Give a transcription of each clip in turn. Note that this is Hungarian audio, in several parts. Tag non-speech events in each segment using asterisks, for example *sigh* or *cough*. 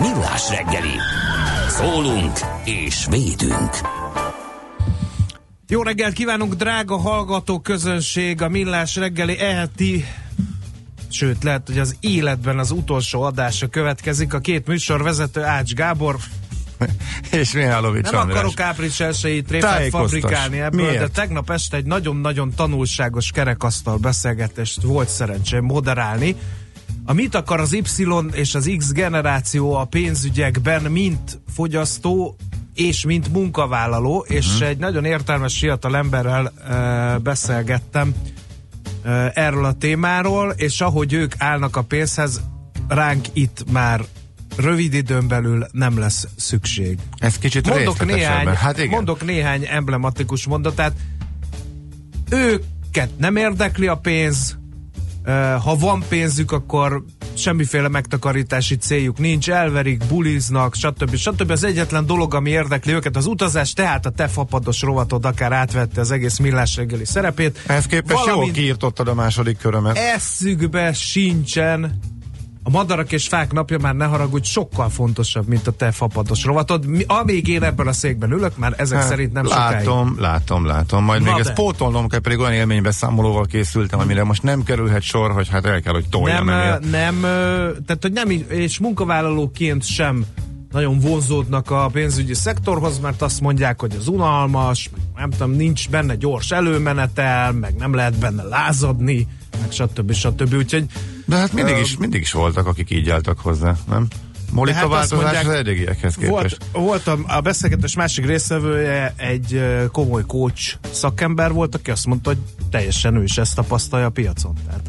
Millás reggeli. Szólunk és védünk. Jó reggelt kívánunk, drága hallgató közönség, a Millás reggeli eheti sőt, lehet, hogy az életben az utolsó adása következik. A két műsorvezető Ács Gábor. *laughs* És Mihálovics Nem András. akarok április 1 tréfát fabrikálni ebből, Miért? de tegnap este egy nagyon-nagyon tanulságos kerekasztal beszélgetést volt szerencsém moderálni. A mit akar az Y és az X generáció a pénzügyekben, mint fogyasztó és mint munkavállaló, és Mhm. egy nagyon értelmes fiatal emberrel uh, beszélgettem uh, erről a témáról, és ahogy ők állnak a pénzhez, ránk itt már rövid időn belül nem lesz szükség. Ez kicsit Mondok néhány, hát igen. mondok néhány emblematikus mondatát. Őket nem érdekli a pénz, ha van pénzük, akkor semmiféle megtakarítási céljuk nincs, elverik, buliznak, stb. stb. Az egyetlen dolog, ami érdekli őket, az utazás, tehát a te fapados rovatod akár átvette az egész millás reggeli szerepét. Ehhez képest jól Valamint kiirtottad a második körömet. eszükbe sincsen a madarak és fák napja már ne haragudj, sokkal fontosabb, mint a te fapados rovatod. Mi, amíg én ebben a székben ülök, már ezek Hát, szerint nem sokáig. látom, látom, látom. Majd Na még de. ezt pótolnom kell, pedig olyan élménybeszámolóval készültem, amire most nem kerülhet sor, hogy hát el kell, hogy toljam nem, emiatt. nem, tehát hogy nem, és munkavállalóként sem nagyon vonzódnak a pénzügyi szektorhoz, mert azt mondják, hogy az unalmas, meg nem tudom, nincs benne gyors előmenetel, meg nem lehet benne lázadni, meg stb. stb. Úgyhogy De hát mindig is, mindig is voltak, akik így álltak hozzá, nem? A hát azt változás az eddigiekhez képest. Volt, volt a, a beszélgetés másik részevője egy komoly coach szakember volt, aki azt mondta, hogy teljesen ő is ezt tapasztalja a piacon. Tehát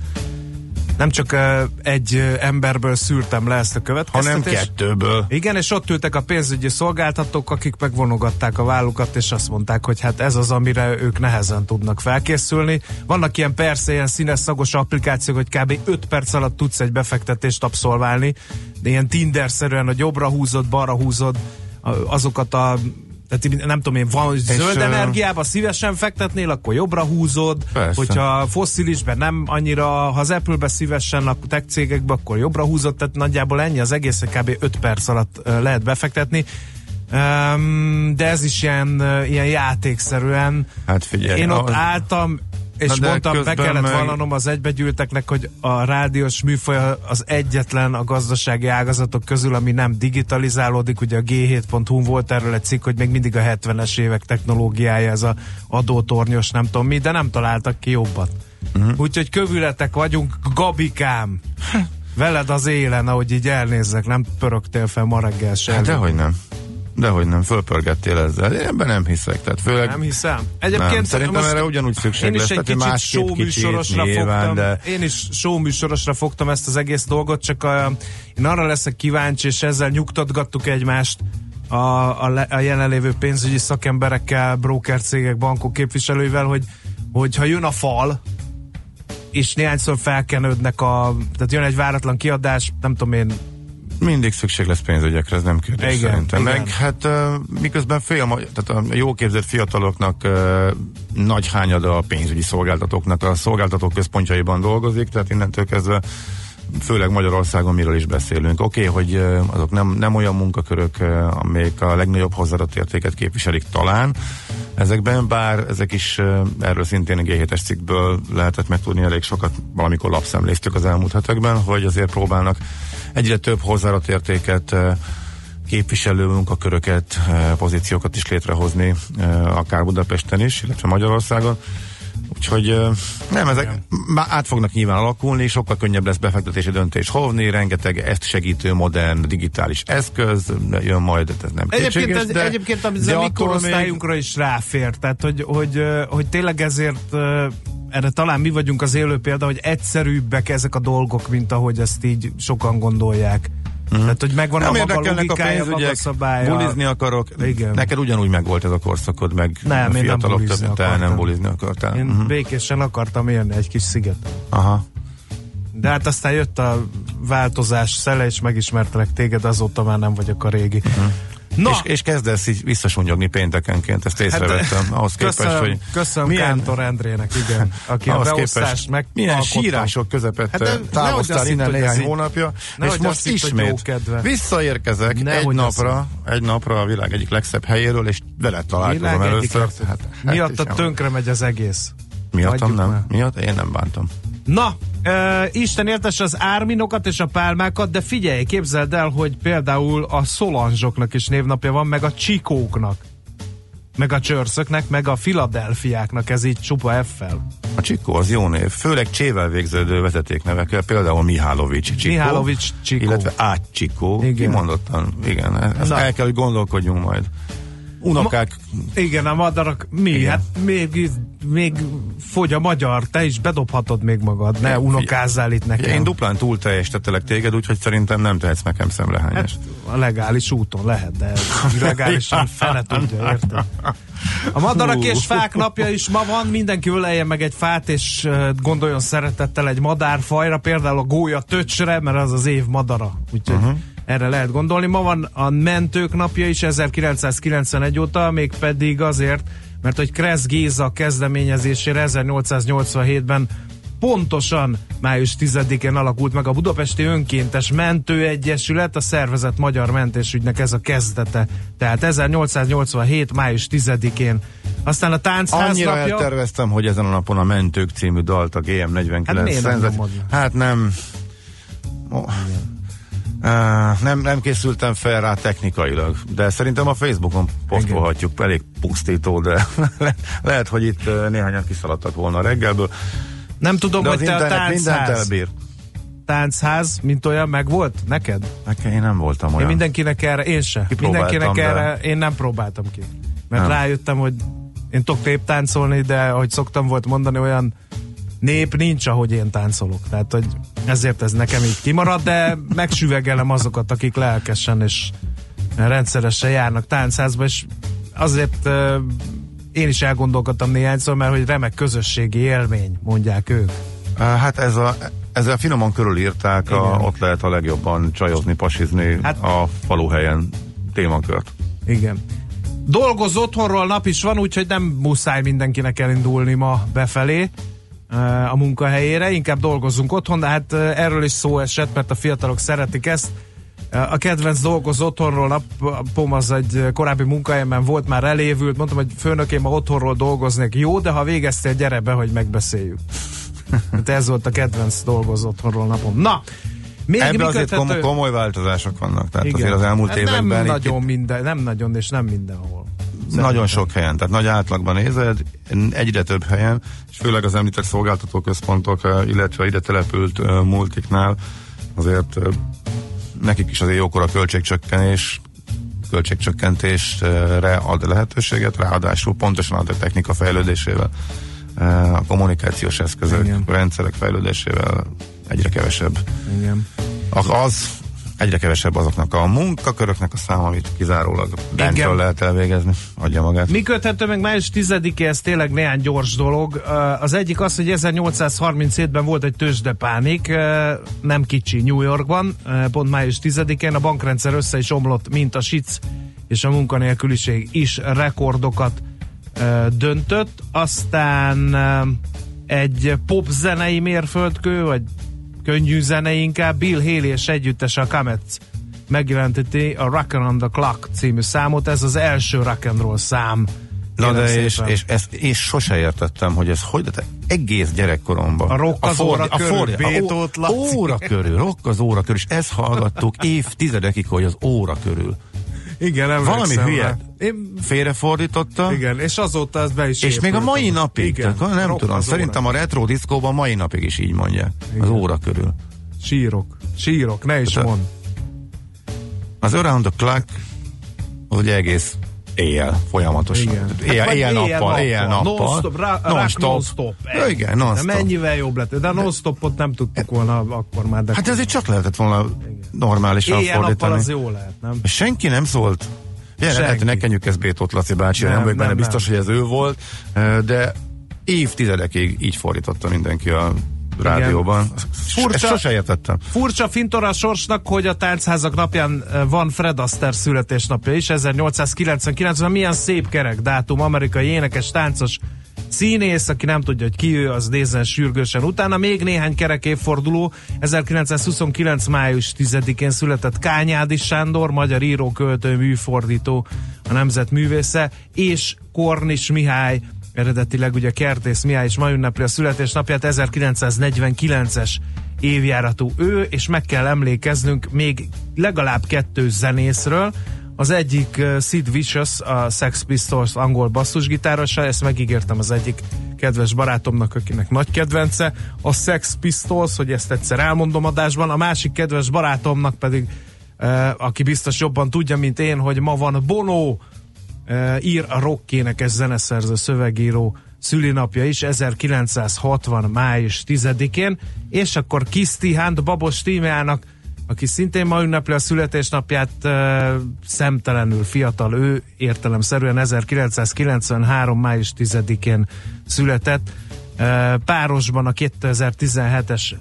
nem csak egy emberből szűrtem le ezt a hanem következtetést. kettőből. Igen, és ott ültek a pénzügyi szolgáltatók, akik megvonogatták a vállukat, és azt mondták, hogy hát ez az, amire ők nehezen tudnak felkészülni. Vannak ilyen persze ilyen színes szagos applikációk, hogy kb. 5 perc alatt tudsz egy befektetést abszolválni, de ilyen Tinder-szerűen, hogy jobbra húzod, balra húzod azokat a tehát nem tudom én, van, zöld energiába szívesen fektetnél, akkor jobbra húzod, Persze. hogyha fosszilisben nem annyira, ha az Apple-be szívesen, a tech cégekbe, akkor jobbra húzod, tehát nagyjából ennyi az egész, kb. 5 perc alatt lehet befektetni. Um, de ez is ilyen, ilyen játékszerűen. Hát figyelj, Én ott ahhoz- álltam, és Na mondtam, be kellett meg- vallanom az egybegyűlteknek, hogy a rádiós műfaj az egyetlen a gazdasági ágazatok közül, ami nem digitalizálódik. Ugye a G7.hu volt erről egy cikk, hogy még mindig a 70-es évek technológiája ez a adótornyos, nem tudom mi, de nem találtak ki jobbat. Uh-huh. Úgyhogy kövületek vagyunk, Gabikám. Veled az élen, ahogy így elnézzek, nem pörögtél fel ma reggel se. Hát dehogy nem. Dehogy nem, fölpörgettél ezzel. Én ebben nem hiszek. Tehát főleg Nem hiszem. nem. Szerintem erre ugyanúgy szükség én is lesz. egy kicsit másképp show kicsit, műsorosra nyilván, fogtam, de én is show műsorosra fogtam ezt az egész dolgot, csak a, én arra leszek kíváncsi, és ezzel nyugtatgattuk egymást a, a, le- a jelenlévő pénzügyi szakemberekkel, broker cégek, bankok képviselőivel, hogy, hogy ha jön a fal, és néhányszor felkenődnek a, tehát jön egy váratlan kiadás, nem tudom én, mindig szükség lesz pénzügyekre, ez nem kérdés Igen, szerintem. igen. Meg hát miközben fél, tehát a jó képzett fiataloknak nagy hányada a pénzügyi szolgáltatóknak a szolgáltatók központjaiban dolgozik, tehát innentől kezdve főleg Magyarországon miről is beszélünk. Oké, okay, hogy azok nem, nem olyan munkakörök, amelyek a legnagyobb hozzáadott értéket képviselik talán, ezekben, bár ezek is erről szintén a G7-es cikkből lehetett megtudni elég sokat, valamikor lapszemléztük az elmúlt hetekben, hogy azért próbálnak egyre több hozzáadott értéket képviselő munkaköröket, pozíciókat is létrehozni, akár Budapesten is, illetve Magyarországon. Úgyhogy nem, ezek már át fognak nyilván alakulni, sokkal könnyebb lesz befektetési döntés hovni, rengeteg ezt segítő modern digitális eszköz jön majd, ez nem Egyébként, ez, de, egyébként a mi korosztályunkra még... is ráfér, tehát hogy, hogy, hogy tényleg ezért erre talán mi vagyunk az élő példa, hogy egyszerűbbek ezek a dolgok, mint ahogy ezt így sokan gondolják. Uh-huh. Tehát, hogy megvan nem a maga logikája, a maga szabálya. Bulizni akarok. Igen. Neked ugyanúgy megvolt ez a korszakod, meg nem, a fiatalok több, akartam. te nem bulizni akartál. Én uh-huh. békésen akartam élni egy kis sziget. Aha. De hát aztán jött a változás szele, és megismertelek téged, azóta már nem vagyok a régi. Uh-huh. Na. És, és kezdesz így visszasunyogni péntekenként, ezt észrevettem. Hát, ahhoz képest, köszönöm, hogy köszönöm milyen, Kántor Endrének, igen, aki a beosztást meg Milyen sírások közepette hát távoztál innen néhány hónapja, és most ismét visszaérkezek ne, egy napra, így. egy napra a világ egyik legszebb helyéről, és veled találkozom először. Hát, Miatt hát tönkre megy az egész. Miattam nem? Miatt? Én nem bántam. Na, Uh, Isten értes az árminokat és a pálmákat, de figyelj, képzeld el, hogy például a szolanzsoknak is névnapja van, meg a csikóknak, meg a csörszöknek, meg a filadelfiáknak, ez így csupa F-fel. A Csikó az jó név, főleg csével végződő vezetéknevekkel, például Mihálovics Csikó. Mihálovics Csikó. Illetve Ágy Csikó. Igen. Kimondottan, igen, ezt Na. el kell, hogy gondolkodjunk majd unokák. Ma, igen, a madarak, mi? Igen. Hát még, még fogy a magyar, te is bedobhatod még magad, ne unokázzál itt nekem. Én duplán túl teljesítettelek téged, úgyhogy szerintem nem tehetsz nekem szemrehányást. Hát, a legális úton lehet, de *laughs* legálisan fele tudja, érted? A madarak és fák napja is ma van, mindenki öleljen meg egy fát, és gondoljon szeretettel egy madárfajra, például a gólya töcsre, mert az az év madara. Úgyhogy uh-huh erre lehet gondolni. Ma van a mentők napja is 1991 óta, még pedig azért, mert hogy Kressz Géza kezdeményezésére 1887-ben pontosan május 10-én alakult meg a Budapesti Önkéntes Mentőegyesület, a szervezet Magyar Mentésügynek ez a kezdete. Tehát 1887. május 10-én. Aztán a táncház Annyira napja... elterveztem, hogy ezen a napon a Mentők című dalt a GM49 hát, nem hát nem... Oh. Nem, nem készültem fel rá technikailag, de szerintem a Facebookon posztolhatjuk, Igen. elég pusztító, de *laughs* le, lehet, hogy itt néhányan kiszaladtak volna a reggelből. Nem tudom, de hogy te a táncház, elbír. táncház, mint olyan megvolt neked? Nekem én nem voltam olyan. Én mindenkinek erre, én se. Mindenkinek de... erre, én nem próbáltam ki. Mert nem. rájöttem, hogy én tudok táncolni, de ahogy szoktam volt mondani, olyan nép nincs, ahogy én táncolok. Tehát, hogy ezért ez nekem így kimarad, de megsüvegelem azokat, akik lelkesen és rendszeresen járnak táncházba, és azért én is elgondolkodtam néhányszor, mert hogy remek közösségi élmény, mondják ők. Hát ez a, ezzel finoman körülírták, a, ott lehet a legjobban csajozni, pasizni hát, a faluhelyen témakört. Igen. Dolgoz otthonról nap is van, úgyhogy nem muszáj mindenkinek elindulni ma befelé a munkahelyére, inkább dolgozzunk otthon, de hát erről is szó esett, mert a fiatalok szeretik ezt. A kedvenc dolgoz otthonról napom az egy korábbi munkahelyemen volt már elévült, mondtam, hogy főnökém ma otthonról dolgoznék. Jó, de ha végeztél, gyere be, hogy megbeszéljük. *laughs* Hát ez volt a kedvenc dolgoz otthonról napom. Na, még Ebben azért komoly, komoly változások vannak, tehát Igen. azért az elmúlt hát években... Nem nagyon, minden, nem nagyon, és nem mindenhol. Szerintem. Nagyon sok helyen, tehát nagy átlagban nézed, egyre több helyen, és főleg az említett szolgáltatóközpontok, eh, illetve ide települt uh, multiknál azért uh, nekik is azért jókor a költségcsökkenés, költségcsökkentésre ad lehetőséget, ráadásul pontosan a technika fejlődésével, a kommunikációs eszközök, Igen. rendszerek fejlődésével egyre kevesebb. Igen. Az egyre kevesebb azoknak a munkaköröknek a száma, amit kizárólag bentről lehet elvégezni, adja magát. Mi köthető meg május 10 ez tényleg néhány gyors dolog. Az egyik az, hogy 1837-ben volt egy tőzsdepánik, nem kicsi New Yorkban, pont május 10-én a bankrendszer össze is omlott, mint a SIC és a munkanélküliség is rekordokat döntött. Aztán egy popzenei mérföldkő, vagy könnyű zene inkább. Bill Haley és együttes a Comets megjelenteti a Rock on the Clock című számot. Ez az első rock and roll szám Na de és, szépen. és, ezt, és sose értettem, hogy ez hogy, de egész gyerekkoromban. A rock az óra körül, a Bétót, ó- Laci. óra körül, rock az óra körül, és ezt hallgattuk *laughs* évtizedekig, hogy az óra körül. Igen, Valami hülye. Én, Félrefordította, igen, és azóta ez be is és még a mai napig, Igen, tehát, nem rock tudom, az szerintem óra. a retro diszkóban mai napig is így mondják. Az óra körül. Sírok, sírok, ne is Tehát a- mond. Az Around the Clock, az ugye egész éjjel folyamatosan. Igen. Tehát Éjjel, Hát vagy éjjel-nappal, éjjel-nappal. Non-stop, rá, non-stop. Ja, igen, De non-stop. mennyivel jobb lett. De non-stopot nem tudtuk volna akkor már. De Hát ezért csak lehetett volna normálisan Éjjel-nappal fordítani. az jó lehet, nem? Senki nem szólt. Hogy ne kenjük ezt Bétót Laci bácsi, nem, Nem, vagyok benne nem, biztos, hogy ez ő volt, de évtizedekig így fordította mindenki a rádióban. Ezt Furcsa. sose értettem. Furcsa fintora sorsnak, hogy a táncházak napján van Fred Astaire születésnapja is, 1899-ben milyen szép kerek dátum, amerikai énekes, táncos, színész, aki nem tudja, hogy ki ő, az nézzen sürgősen. Utána még néhány kerek évforduló, 1929. május 10-én született Kányádi Sándor, magyar író, költő, műfordító, a nemzet művésze, és Kornis Mihály, eredetileg ugye Kertész Mihály is ma ünnepli a születésnapját, 1949-es évjáratú ő, és meg kell emlékeznünk még legalább kettő zenészről, az egyik uh, Sid Vicious, a Sex Pistols angol basszusgitárosa, ezt megígértem az egyik kedves barátomnak, akinek nagy kedvence, a Sex Pistols, hogy ezt egyszer elmondom adásban, a másik kedves barátomnak pedig, uh, aki biztos jobban tudja, mint én, hogy ma van Bono, uh, ír a rockénekes zeneszerző szövegíró szülinapja is 1960. május 10-én, és akkor Kiszti Hunt Babos Tímeának, aki szintén ma ünnepli a születésnapját, uh, szemtelenül fiatal, ő értelemszerűen 1993. május 10-én született. Uh, párosban a 2017-es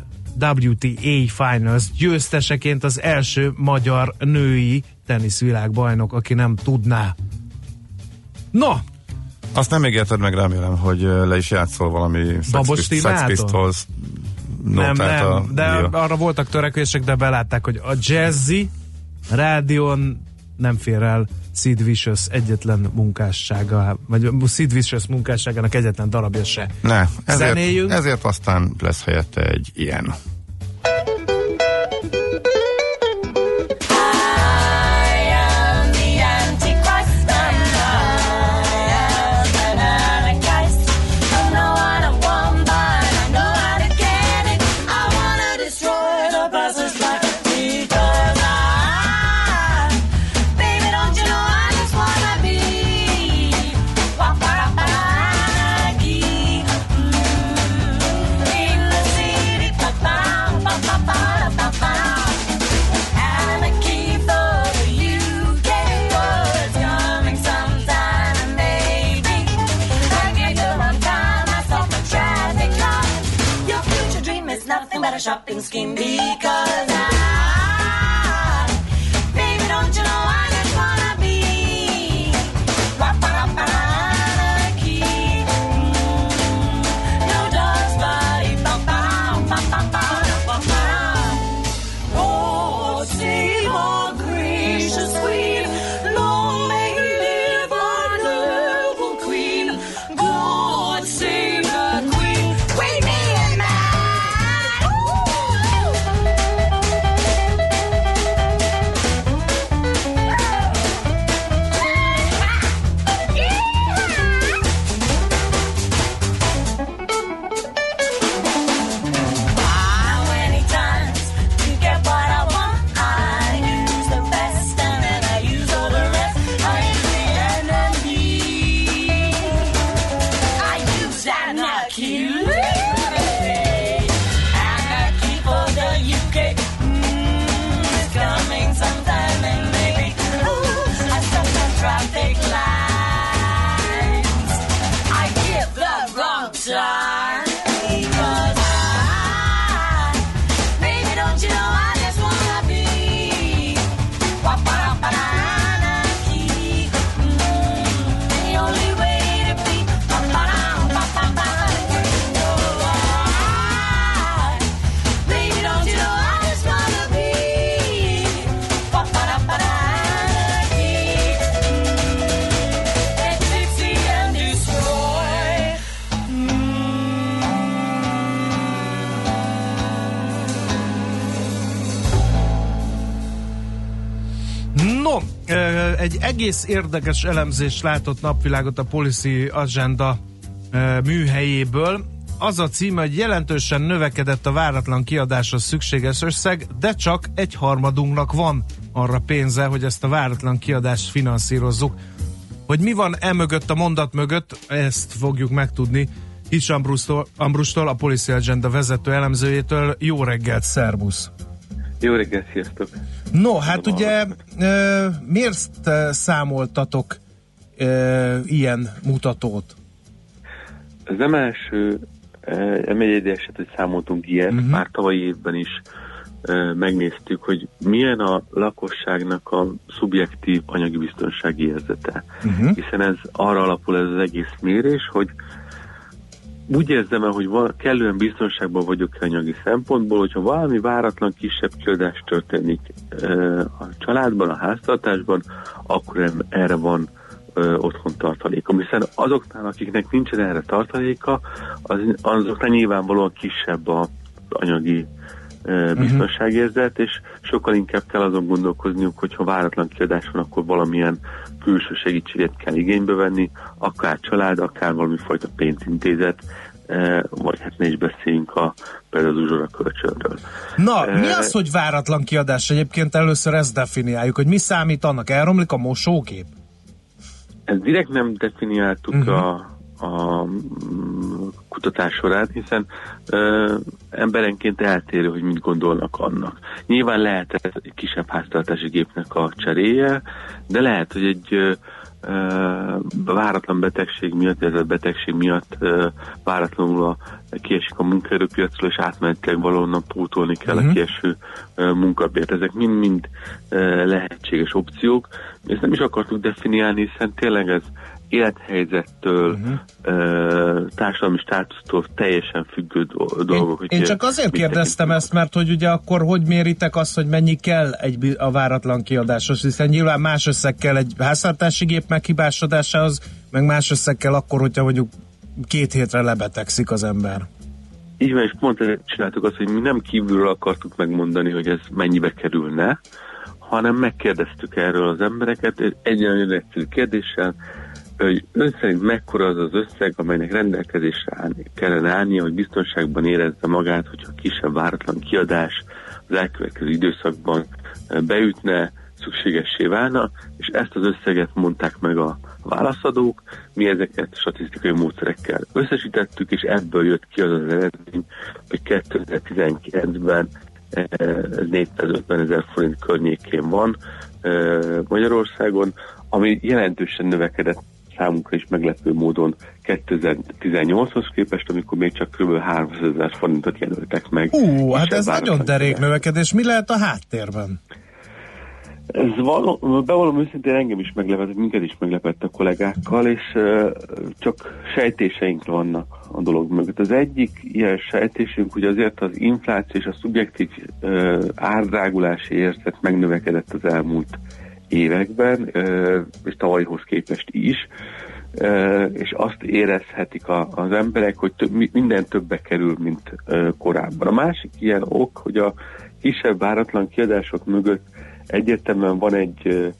WTA Finals győzteseként az első magyar női teniszvilágbajnok, aki nem tudná. No, Azt nem ígérted meg, remélem, hogy le is játszol valami Babos Sex? Pistols nem, nótát a nem, de dió. arra voltak törekvések, de belátták, hogy a Jazzy rádión nem fér el Sid Vicious egyetlen munkássága, vagy Sid Vicious munkásságának egyetlen darabja se. Ne, Zenéljünk. ezért, ezért aztán lesz helyette egy ilyen. Egész érdekes elemzés látott napvilágot a Policy Agenda ö, műhelyéből. Az a címe, hogy jelentősen növekedett a váratlan kiadáshoz szükséges összeg, de csak egy harmadunknak van arra pénze, hogy ezt a váratlan kiadást finanszírozzuk. Hogy mi van e mögött, a mondat mögött, ezt fogjuk megtudni His Ambrustól, Ambrustól, a Policy Agenda vezető elemzőjétől. Jó reggelt, szervusz! Jó reggelt, sziasztok! No, hát ugye ö, miért ö, számoltatok ö, ilyen mutatót? Ez nem első, eh, nem egy eset, hogy számoltunk ilyet, uh-huh. már tavalyi évben is eh, megnéztük, hogy milyen a lakosságnak a szubjektív anyagi biztonsági érzete. Uh-huh. Hiszen ez arra alapul ez az egész mérés, hogy úgy érzem el, hogy van, kellően biztonságban vagyok anyagi szempontból, hogyha valami váratlan kisebb kiadás történik a családban, a háztartásban, akkor erre van otthon tartalékom, hiszen azoknál, akiknek nincsen erre tartaléka, az, azoknál nyilvánvalóan kisebb az anyagi ö, biztonságérzet, és sokkal inkább kell azon gondolkozniuk, hogyha váratlan kiadás van, akkor valamilyen külső segítséget kell igénybe venni, akár család, akár valami fajta pénzintézet, ö, vagy hát ne is beszéljünk a, például az uzsora kölcsönről. Na, mi Eh, az, hogy váratlan kiadás? Egyébként először ezt definiáljuk, hogy mi számít annak? Elromlik a mosógép? Ezt direkt nem definiáltuk uh-huh. a, a mm, kutatás során, hiszen ö, emberenként eltérő, hogy mit gondolnak annak. Nyilván lehet ez egy kisebb háztartási gépnek a cseréje, de lehet, hogy egy ö, váratlan betegség miatt, ez a betegség miatt váratlanul a, kiesik a munkaerőpiacról, és átmenetileg valahonnan pótolni kell Mhm. uh-huh. a kieső ö, munkabért. Ezek mind-mind lehetséges opciók. Ezt nem is akartuk definiálni, hiszen tényleg ez élethelyzettől, uh-huh. ö, társadalmi státusztól teljesen függő do- dolgok. hogy Én csak azért kérdeztem ezt, mert hogy ugye akkor hogy méritek azt, hogy mennyi kell egy a váratlan kiadáshoz, hiszen nyilván más összeg kell egy háztartási gép meghibásodásához, meg más összeg kell akkor, hogyha mondjuk két hétre lebetegszik az ember. Így van, és pont ezért csináltuk azt, hogy mi nem kívülről akartuk megmondani, hogy ez mennyibe kerülne, hanem megkérdeztük erről az embereket egy nagyon egyszerű kérdéssel, hogy ön szerint mekkora az az összeg, amelynek rendelkezésre kellene állnia, hogy biztonságban érezze magát, hogyha kisebb váratlan kiadás az elkövetkező időszakban eh, beütne, szükségessé válna, és ezt az összeget mondták meg a válaszadók, mi ezeket statisztikai módszerekkel összesítettük, és ebből jött ki az az eredmény, hogy 2019-ben eh, ez 450 ezer forint környékén van eh, Magyarországon, ami jelentősen növekedett számunkra is meglepő módon 2018-hoz képest, amikor még csak kb. 300 ezer forintot jelöltek meg. Ú, hát ez nagyon derék növekedés. Mi lehet a háttérben? Ez való, bevallom őszintén engem is meglepett, minket is meglepett a kollégákkal, és uh, csak sejtéseink vannak a dolog mögött. Az egyik ilyen sejtésünk, hogy azért az infláció és a szubjektív uh, árdrágulási érzet megnövekedett az elmúlt években, és tavalyhoz képest is, és azt érezhetik a, az emberek, hogy több, mi- minden többe kerül, mint korábban. A másik ilyen ok, hogy a kisebb váratlan kiadások mögött egyértelműen van egy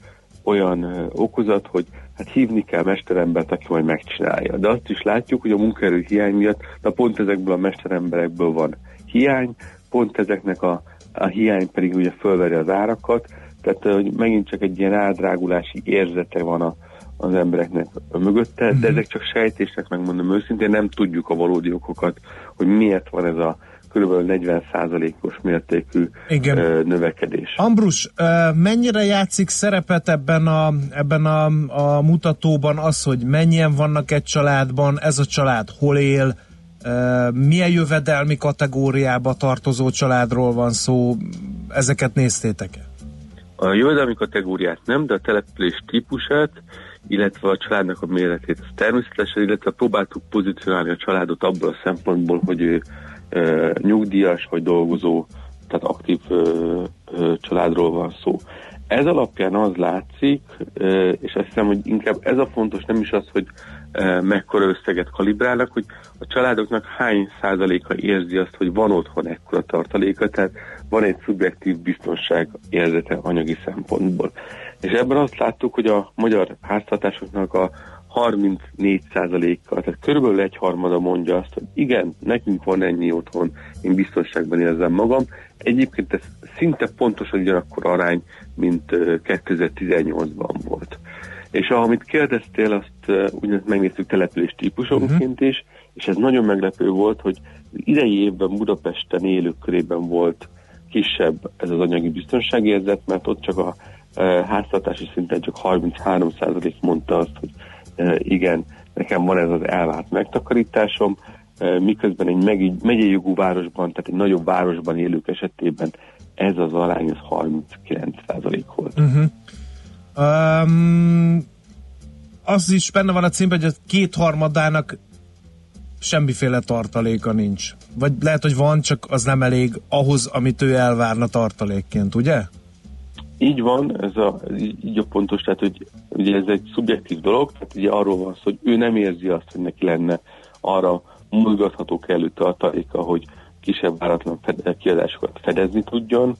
olyan okozat, hogy hát hívni kell mesterembert, aki majd megcsinálja. De azt is látjuk, hogy a munkaerő hiány miatt, na pont ezekből a mesteremberekből van hiány, pont ezeknek a, a hiány pedig ugye fölveri az árakat, tehát ö, hogy megint csak egy ilyen áldrágulási érzete van a, az embereknek mögötte, de ezek csak sejtések, megmondom őszintén, nem tudjuk a valódi okokat, hogy miért van ez a kb. 40%-os mértékű Igen. ö, növekedés. Ambrus, ö, mennyire játszik szerepet ebben a, ebben a, a mutatóban az, hogy mennyien vannak egy családban, ez a család hol él, milyen jövedelmi kategóriába tartozó családról van szó, ezeket néztétek-e? A jövedelmi kategóriát nem, de a település típusát, illetve a családnak a méretét természetesen, illetve próbáltuk pozícionálni a családot abból a szempontból, hogy ő ö, nyugdíjas vagy dolgozó, tehát aktív ö, ö, családról van szó. ez alapján az látszik, és azt hiszem, hogy inkább ez a fontos, nem is az, hogy mekkora összeget kalibrálnak, hogy a családoknak hány százaléka érzi azt, hogy van otthon ekkora tartaléka, tehát van egy szubjektív biztonság érzete anyagi szempontból. És ebben azt láttuk, hogy a magyar háztartásoknak a 34%-kal, tehát körülbelül egy harmada mondja azt, hogy igen, nekünk van ennyi otthon, én biztonságban érzem magam. Egyébként ez szinte pontosan ugyanakkor arány, mint ö, 2018-ban volt. És amit kérdeztél, azt úgynevezett megnéztük település típusonként is, és ez nagyon meglepő volt, hogy idei évben Budapesten élők körében volt kisebb ez az anyagi biztonságérzet, mert ott csak a háztartási szinten csak 33% mondta azt, hogy igen, nekem van ez az elvárt megtakarításom, miközben egy megy- megyei jogú városban, tehát egy nagyobb városban élők esetében ez az arány az 39% volt. Um, az is benne van a címben, hogy a kétharmadának semmiféle tartaléka nincs. Vagy lehet, hogy van, csak az nem elég ahhoz, amit ő elvárna tartalékként, ugye? Így van, ez a, így a pontos, tehát hogy ugye ez egy szubjektív dolog, tehát ugye arról van szó, hogy ő nem érzi azt, hogy neki lenne arra mozgatható kellő tartaléka, hogy kisebb váratlan fed- kiadásokat fedezni tudjon,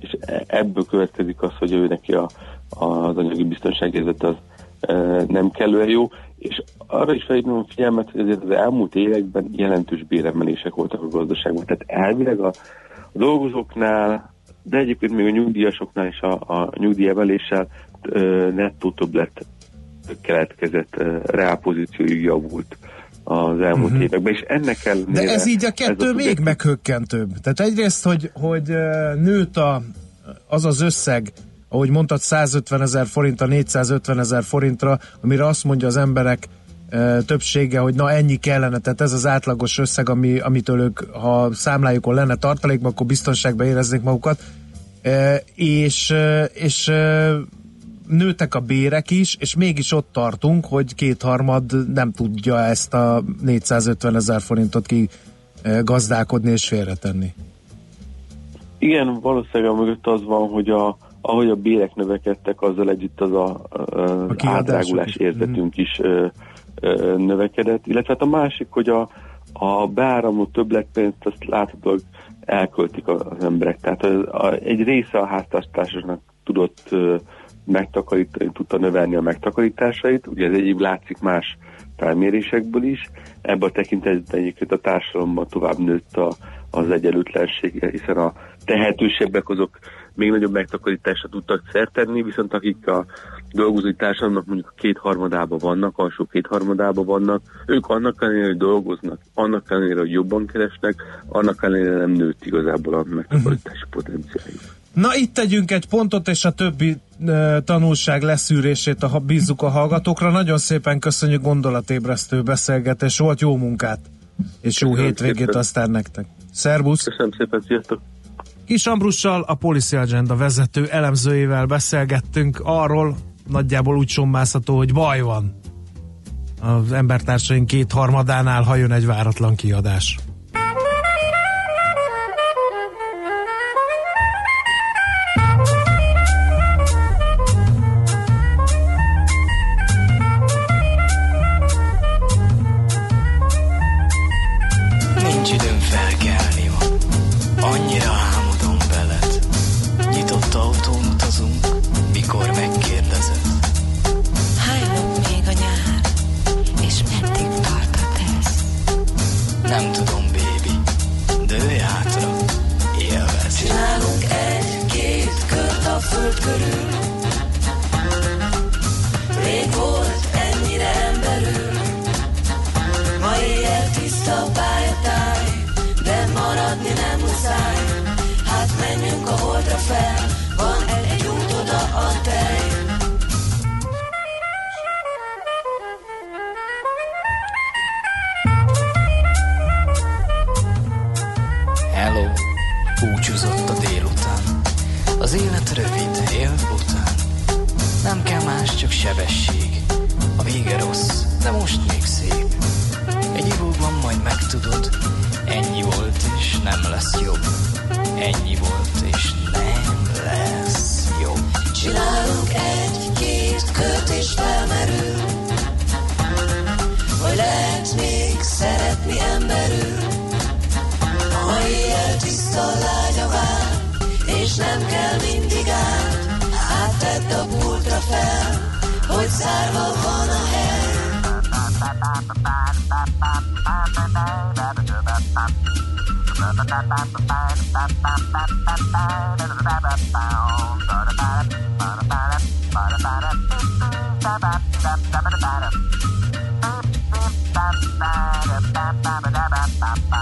és ebből következik az, hogy ő neki a, az anyagi biztonságérzet az nem kellően jó, és arra is felhívnom a figyelmet, hogy azért az elmúlt években jelentős béremelések voltak a gazdaságban, tehát elvileg a, dolgozóknál, de egyébként még a nyugdíjasoknál is a, a nyugdíjemeléssel nettó többlet keletkezett, ö, reálpozícióig javult az elmúlt uh-huh. években, és ennek ellenére... De ez így a kettő ez még meghökkentőbb. Tehát egyrészt, hogy, hogy nőtt a, az az összeg, ahogy mondtad, 150 ezer forintra, 450 ezer forintra, amire azt mondja az emberek többsége, hogy na ennyi kellene, tehát ez az átlagos összeg, ami, amitől ők, ha számlájukon lenne tartalékban, akkor biztonságban éreznék magukat. Ö, És, és nőttek a bérek is, és mégis ott tartunk, hogy kétharmad nem tudja ezt a 450 ezer forintot ki ö, gazdálkodni és félretenni. Igen, valószínűleg mögött az van, hogy a, ahogy a bérek növekedtek, azzal együtt az a, a, A átrágulás érzetünk is ö, ö, növekedett. Illetve hát a másik, hogy a, a beáramló többletpénzt azt láthatólag elköltik az emberek. Tehát az, a, egy része a háztartásoknak tudott ö, megtakarítani, tudta növelni a megtakarításait. Ugye ez egyéb látszik más felmérésekből is. Ebben a tekintetben egyébként a társadalomban tovább nőtt a, az egyenlőtlenség, hiszen a tehetősebbek azok még nagyobb megtakarításra tudtak szert tenni, viszont akik a dolgozói társadalomnak mondjuk a kétharmadában vannak, alsó kétharmadában vannak, ők annak ellenére, hogy dolgoznak, annak ellenére, hogy jobban keresnek, annak ellenére nem nőtt igazából a megtakarítási potenciáljuk. Na itt tegyünk egy pontot, és a többi e, tanulság leszűrését a, ha- bízzuk a hallgatókra. Nagyon szépen köszönjük gondolatébresztő beszélgetés, volt jó munkát, és jó Köszönöm hétvégét szépen. aztán nektek. Szerbusz! Köszönöm szépen, sziasztok! Kis Ambrussal, a Policy Agenda vezető elemzőjével beszélgettünk arról, nagyjából úgy sommázható, hogy baj van az embertársaink kétharmadánál, ha jön egy váratlan kiadás.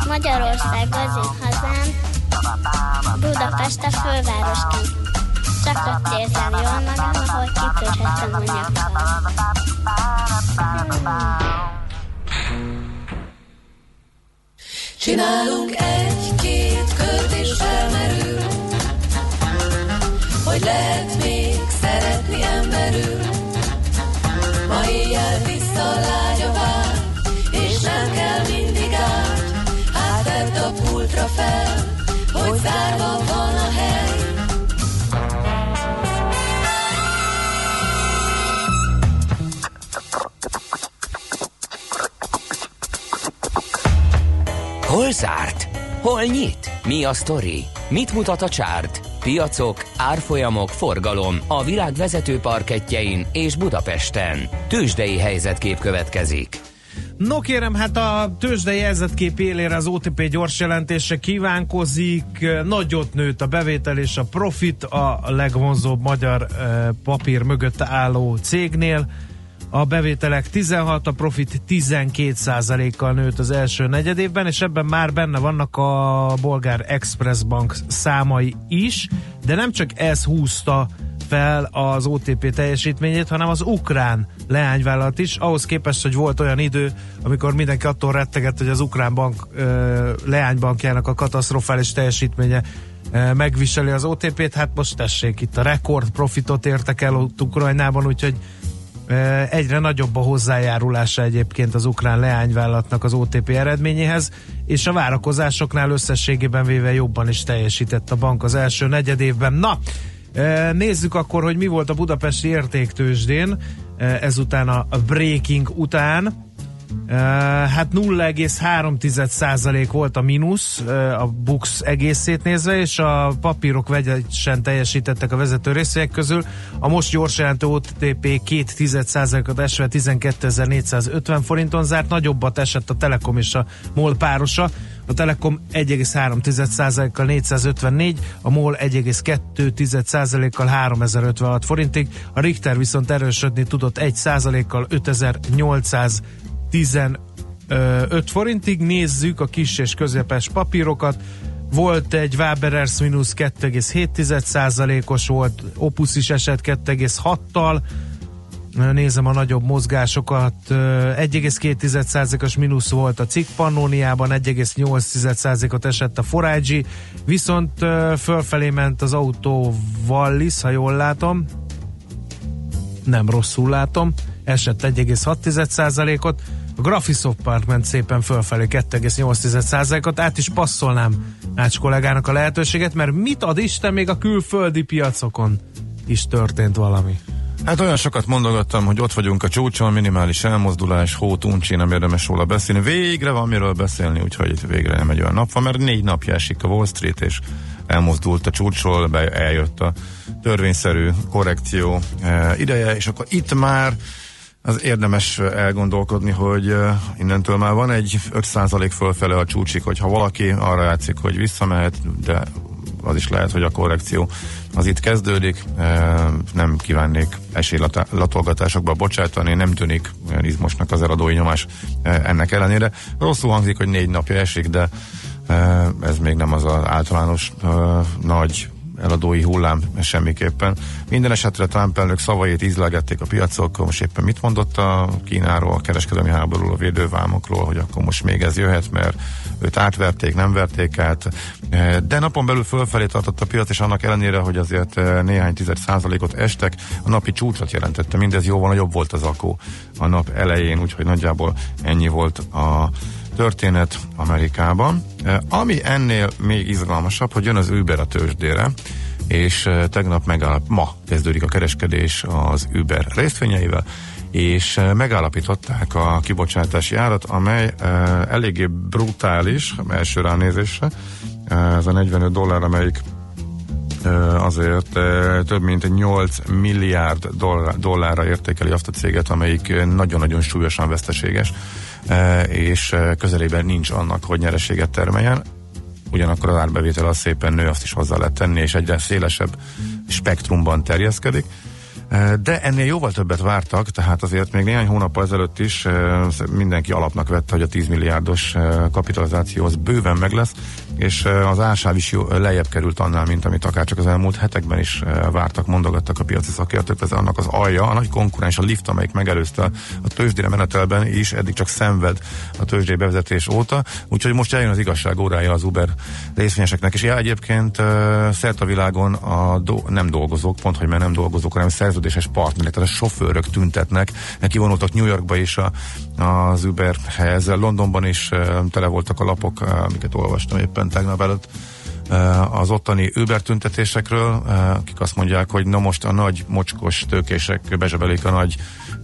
Magyarország az én hazám, Budapest a fővárosként. Csak ott érzem jól magam, ahol kitörhetem a nyakkal. Csinálunk egy-két kört és felmerül, hogy lehet még szeretni emberül. Ma éjjel vissza a lágya vár, és nem kell mindig át, hát tedd a pultra fel, hogy zárva van a hely. Hol zárt? Hol nyit? Mi a sztori? Mit mutat a csárt? Piacok, árfolyamok, forgalom a világ vezető parketjein és Budapesten. Tősdei helyzetkép következik. No kérem, hát a tőzsdei helyzetkép élére az OTP gyors jelentése kívánkozik. Nagyot nőtt a bevétel és a profit a legvonzóbb magyar eh, papír mögött álló cégnél. A bevételek 16, a profit 12 kal nőtt az első negyedévben, és ebben már benne vannak a Bolgár Express Bank számai is, de nem csak ez húzta fel az OTP teljesítményét, hanem az ukrán leányvállalat is, ahhoz képest, hogy volt olyan idő, amikor mindenki attól rettegett, hogy az ukrán bank ö, leánybankjának a katasztrofális teljesítménye megviseli az OTP-t, hát most tessék, itt a rekord profitot értek el Ukrajnában, úgyhogy egyre nagyobb a hozzájárulása egyébként az ukrán leányvállalatnak az OTP eredményéhez, és a várakozásoknál összességében véve jobban is teljesített a bank az első negyedévben. Na, ö, nézzük akkor, hogy mi volt a budapesti értéktősdén ezután a breaking után. Uh, hát 0,3% volt a mínusz a Bux egészét nézve, és a papírok vegyesen teljesítettek a vezető részvények közül. A most gyors jelentő OTP 2,1%-ot esve 12.450 forinton zárt, nagyobbat esett a Telekom és a MOL párosa. A Telekom 1,3%-kal 454, a MOL 1,2%-kal 3056 forintig, a Richter viszont erősödni tudott 1%-kal 5800 15 forintig. Nézzük a kis és közepes papírokat. Volt egy Waberers mínusz 2,7%-os volt, Opus is esett 2,6-tal, nézem a nagyobb mozgásokat, 1,2%-os mínusz volt a cikk Pannóniában, 1,8%-ot esett a Forage, viszont fölfelé ment az autó Wallis, ha jól látom, nem rosszul látom, esett 1,6%-ot, a Graphisoft Park ment szépen fölfelé 2,8%-ot, át is passzolnám Ács kollégának a lehetőséget, mert mit ad Isten még a külföldi piacokon is történt valami. Hát olyan sokat mondogattam, hogy ott vagyunk a csúcson, minimális elmozdulás, hót, uncsi, nem érdemes róla beszélni. Végre van miről beszélni, úgyhogy végre nem egy olyan nap van, mert négy napja esik a Wall Street, és elmozdult a csúcsról, be eljött a törvényszerű korrekció e, ideje, és akkor itt már az érdemes elgondolkodni, hogy innentől már van egy 5% fölfele a csúcsik, hogyha valaki arra játszik, hogy visszamehet, de az is lehet, hogy a korrekció az itt kezdődik. Nem kívánnék esélylatolgatásokba bocsátani, nem tűnik olyan izmosnak az eladói nyomás ennek ellenére. Rosszul hangzik, hogy négy napja esik, de ez még nem az az általános nagy eladói hullám semmiképpen. Minden esetre Trump elnök szavait ízlegették a piacok, most éppen mit mondott a Kínáról, a kereskedelmi háborúról, a védővámokról, hogy akkor most még ez jöhet, mert őt átverték, nem verték át. De napon belül fölfelé tartott a piac, és annak ellenére, hogy azért néhány tized százalékot estek, a napi csúcsot jelentette. Mindez jóval nagyobb volt az akó a nap elején, úgyhogy nagyjából ennyi volt a történet Amerikában. Ami ennél még izgalmasabb, hogy jön az Uber a tőzsdére, és tegnap megállap, ma kezdődik a kereskedés az Uber részvényeivel, és megállapították a kibocsátási árat, amely eléggé brutális első ránézésre. Ez a 45 dollár, amelyik azért több mint 8 milliárd dollár, dollárra értékeli azt a céget, amelyik nagyon-nagyon súlyosan veszteséges, és közelében nincs annak, hogy nyereséget termeljen ugyanakkor az árbevétel az szépen nő, azt is hozzá lehet tenni, és egyre szélesebb spektrumban terjeszkedik. De ennél jóval többet vártak, tehát azért még néhány hónappal ezelőtt is mindenki alapnak vette, hogy a 10 milliárdos kapitalizáció az bőven meg lesz, és az ársáv is jó, lejjebb került annál, mint amit akár csak az elmúlt hetekben is vártak, mondogattak a piaci szakértők, ez annak az alja, a nagy konkurens, a lift, amelyik megelőzte a tőzsdére menetelben is, eddig csak szenved a tőzsdé bevezetés óta, úgyhogy most eljön az igazság órája az Uber részvényeseknek, és ja, egyébként szert a világon a do- nem dolgozók, pont, hogy már nem dolgozók, hanem szerződéses partnerek, tehát a sofőrök tüntetnek, kivonultak New Yorkba is a, az Uberhez, Londonban is tele voltak a lapok, amiket olvastam éppen tegnap előtt az ottani Uber tüntetésekről, akik azt mondják, hogy na most a nagy mocskos tőkések bezsebelik a nagy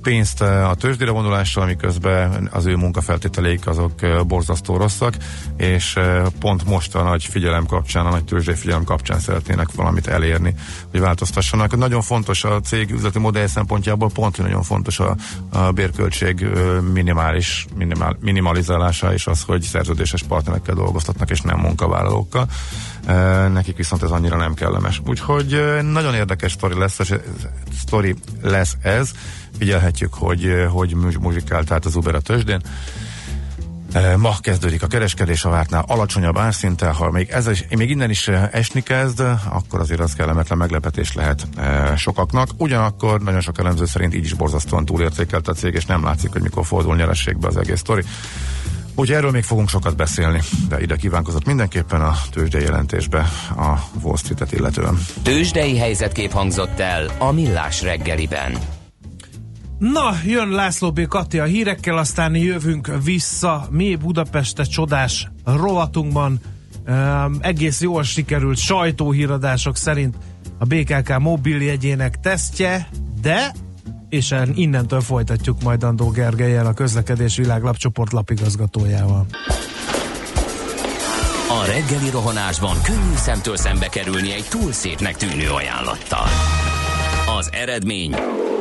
pénzt a tőzsdére vonulással, miközben az ő munkafeltételeik azok borzasztó rosszak, és pont most a nagy figyelem kapcsán, a nagy tőzsdei figyelem kapcsán szeretnének valamit elérni, hogy változtassanak. Nagyon fontos a cég üzleti modell szempontjából, pont, nagyon fontos a, a bérköltség minimális, minimál, minimalizálása, és az, hogy szerződéses partnerekkel dolgoztatnak, és nem munkavállalókkal. Nekik viszont ez annyira nem kellemes. Úgyhogy nagyon érdekes sztori lesz, sztori lesz ez. Figyelhetjük, hogy hogy muzsikál tehát az Uber a tőzsdén. Ma kezdődik a kereskedés a vártnál alacsonyabb árszinttel, ha még, ez is, még innen is esni kezd, akkor azért az kellemetlen meglepetés lehet sokaknak. Ugyanakkor nagyon sok elemző szerint így is borzasztóan túlértékelt a cég, és nem látszik, hogy mikor fordul nyerességbe az egész sztori. Úgyhogy erről még fogunk sokat beszélni, de ide kívánkozott mindenképpen a tőzsdei jelentésbe a Wall Street-et illetően. Tőzsdei helyzetkép hangzott el a Millás reggeliben. Na, jön László B. Kati a hírekkel, aztán jövünk vissza mi Budapeste csodás rovatunkban. Um, egész jól sikerült sajtóhíradások szerint a BKK mobiljegyének tesztje, de és innentől folytatjuk majd Andó Gergelyel a közlekedés világlapcsoport lapigazgatójával. A reggeli rohanásban könnyű szemtől szembe kerülni egy túl szépnek tűnő ajánlattal. Az eredmény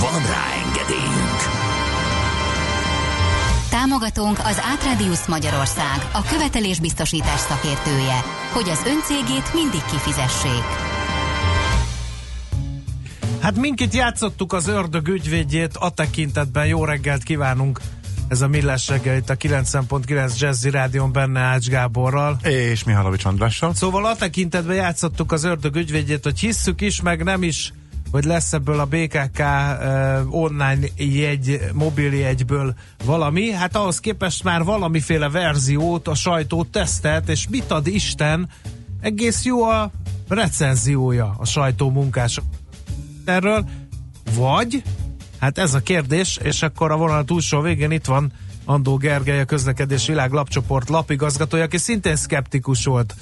Van rá engedélyünk! Támogatónk az Átradius Magyarország, a követelésbiztosítás szakértője, hogy az öncégét mindig kifizessék. Hát minket játszottuk az ördög ügyvédjét, a tekintetben jó reggelt kívánunk ez a Millás reggel itt a 90.9 Jazzy Rádion benne Ács Gáborral. És Mihálovics Andrással. Szóval a tekintetben játszottuk az ördög ügyvédjét, hogy hisszük is, meg nem is, hogy lesz ebből a BKK uh, online jegy, mobiljegyből valami. Hát ahhoz képest már valamiféle verziót a sajtó tesztelt, és mit ad Isten, egész jó a recenziója a sajtó munkások erről, vagy Hát ez a kérdés, és akkor a vonal túlsó végén itt van Andó Gergely, a közlekedés világ lapcsoport lapigazgatója, aki szintén szkeptikus volt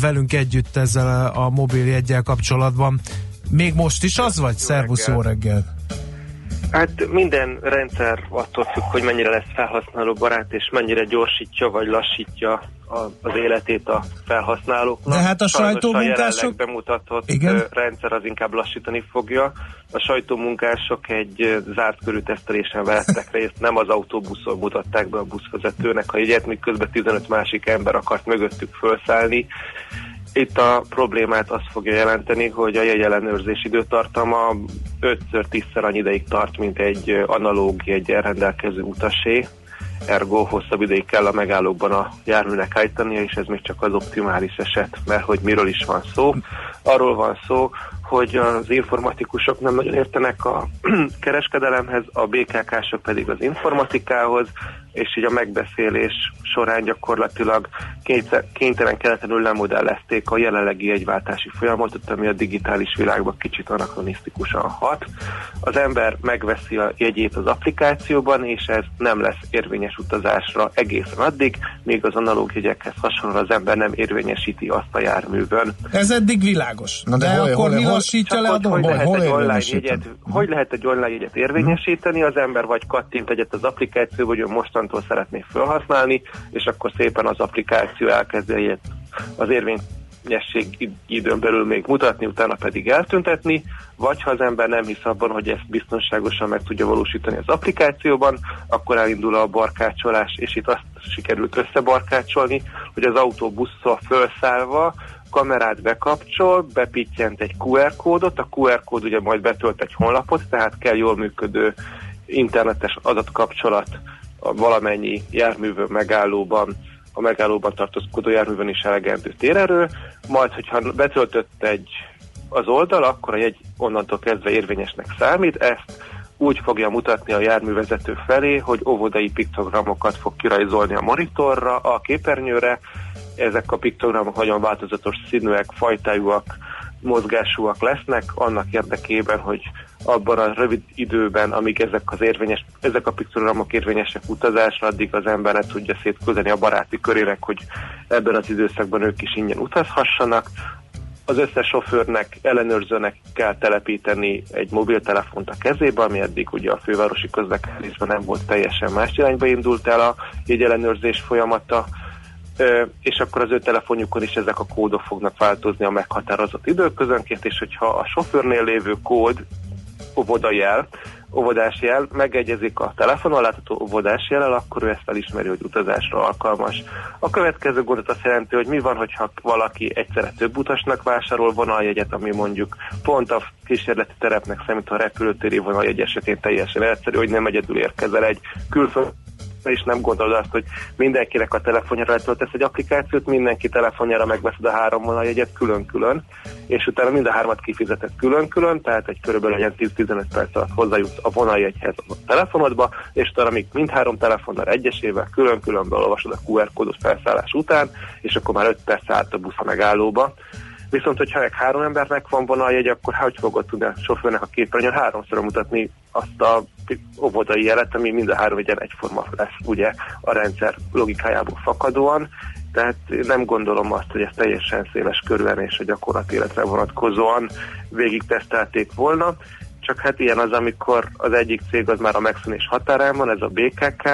velünk együtt ezzel a mobiljegyel kapcsolatban. Még most is az vagy? Szervusz, jó reggel! Hát minden rendszer attól függ, hogy mennyire lesz felhasználó barát, és mennyire gyorsítja vagy lassítja a, az életét a felhasználóknak. De hát a Sajnos sajtómunkások... A bemutatott Igen? Rendszer az inkább lassítani fogja. A sajtómunkások egy zárt körű tesztelésen vettek részt, nem az autóbuszon mutatták be a buszvezetőnek a jegyet, miközben 15 másik ember akart mögöttük felszállni. Itt a problémát azt fogja jelenteni, hogy a jegyellenőrzés időtartama 5-10-szer annyi ideig tart, mint egy analóg jegyen rendelkező utasé, ergo hosszabb ideig kell a megállókban a járműnek állítania, és ez még csak az optimális eset, mert hogy miről is van szó. Arról van szó, hogy az informatikusok nem nagyon értenek a *clears throat* kereskedelemhez, a BKK-sok pedig az informatikához, és így a megbeszélés során gyakorlatilag kénytelen keletlenül lemodellezték a jelenlegi jegyváltási folyamatot, ami a digitális világban kicsit anakronisztikusan hat. Az ember megveszi a jegyét az applikációban, és ez nem lesz érvényes utazásra egészen addig, míg az analóg jegyekhez hasonlóan az ember nem érvényesíti azt a járművön. Ez eddig világos. Na de de, hol- akkor hol- mi hol- Csak le a hogy, hogy, lehet hol egy online jegyet, hogy lehet egy online jegyet érvényesíteni, az ember vagy kattint egyet az applikációba, hogy ő mostantól szeretné felhasználni, és akkor szépen az applikáció elkezdi a jegyet az érvényesség id- időn belül még mutatni, utána pedig eltüntetni, vagy ha az ember nem hisz abban, hogy ezt biztonságosan meg tudja valósítani az applikációban, akkor elindul a barkácsolás, és itt azt sikerült összebarkácsolni, hogy az autó busszal felszállva kamerát bekapcsol, bepittyent egy QR kódot, a QR kód ugye majd betölt egy honlapot, tehát kell jól működő internetes adatkapcsolat a valamennyi járművön megállóban, a megállóban tartózkodó járművön is elegendő térerő, majd hogyha betöltött egy az oldal, akkor a jegy onnantól kezdve érvényesnek számít, ezt úgy fogja mutatni a járművezető felé, hogy óvodai piktogramokat fog kirajzolni a monitorra, a képernyőre. Ezek a piktogramok nagyon változatos színűek, fajtájúak, mozgásúak lesznek, annak érdekében, hogy abban a rövid időben, amíg ezek, az érvényes, ezek a piktogramok érvényesek utazásra, addig az ember ne tudja szétküldeni a baráti körének, hogy ebben az időszakban ők is ingyen utazhassanak. Az összes sofőrnek, ellenőrzőnek kell telepíteni egy mobiltelefont a kezébe, ami eddig ugye a fővárosi közlekedésben nem volt teljesen más irányba indult el a jegyellenőrzés folyamata, és akkor az ő telefonjukon is ezek a kódok fognak változni a meghatározott időközönként, és hogyha a sofőrnél lévő kód, óvodajel, óvodás jel megegyezik a telefonon látható óvodás jellel, akkor ő ezt felismeri, hogy utazásra alkalmas. A következő gondot azt jelenti, hogy mi van, hogyha valaki egyszerre több utasnak vásárol vonaljegyet, ami mondjuk pont a kísérleti terepnek számít a repülőtéri vonaljegy esetén teljesen egyszerű, hogy nem egyedül érkezel egy és nem gondolod azt, hogy mindenkinek a telefonjára letöltesz egy applikációt, mindenki telefonjára megveszed a három vonaljegyet külön-külön, és utána mind a hármat kifizeted külön-külön, tehát egy körülbelül ilyen 10-15 perc alatt hozzájutsz a vonaljegyhez a telefonodba, és utána még mindhárom telefonnal egyesével külön-külön beolvasod a QR kódot felszállás után, és akkor már 5 perc állt a busz a megállóba. Viszont, hogyha meg három embernek van vonaljegy, akkor hogy fogod tudni a sofőrnek a képernyőn háromszor mutatni azt a óvodai jelet, ami mind a három egyen egyforma lesz, ugye a rendszer logikájából fakadóan. Tehát nem gondolom azt, hogy ez teljesen széles körülön és a gyakorlati életre vonatkozóan végig tesztelték volna. Csak hát ilyen az, amikor az egyik cég az már a megszűnés határán van, ez a BKK,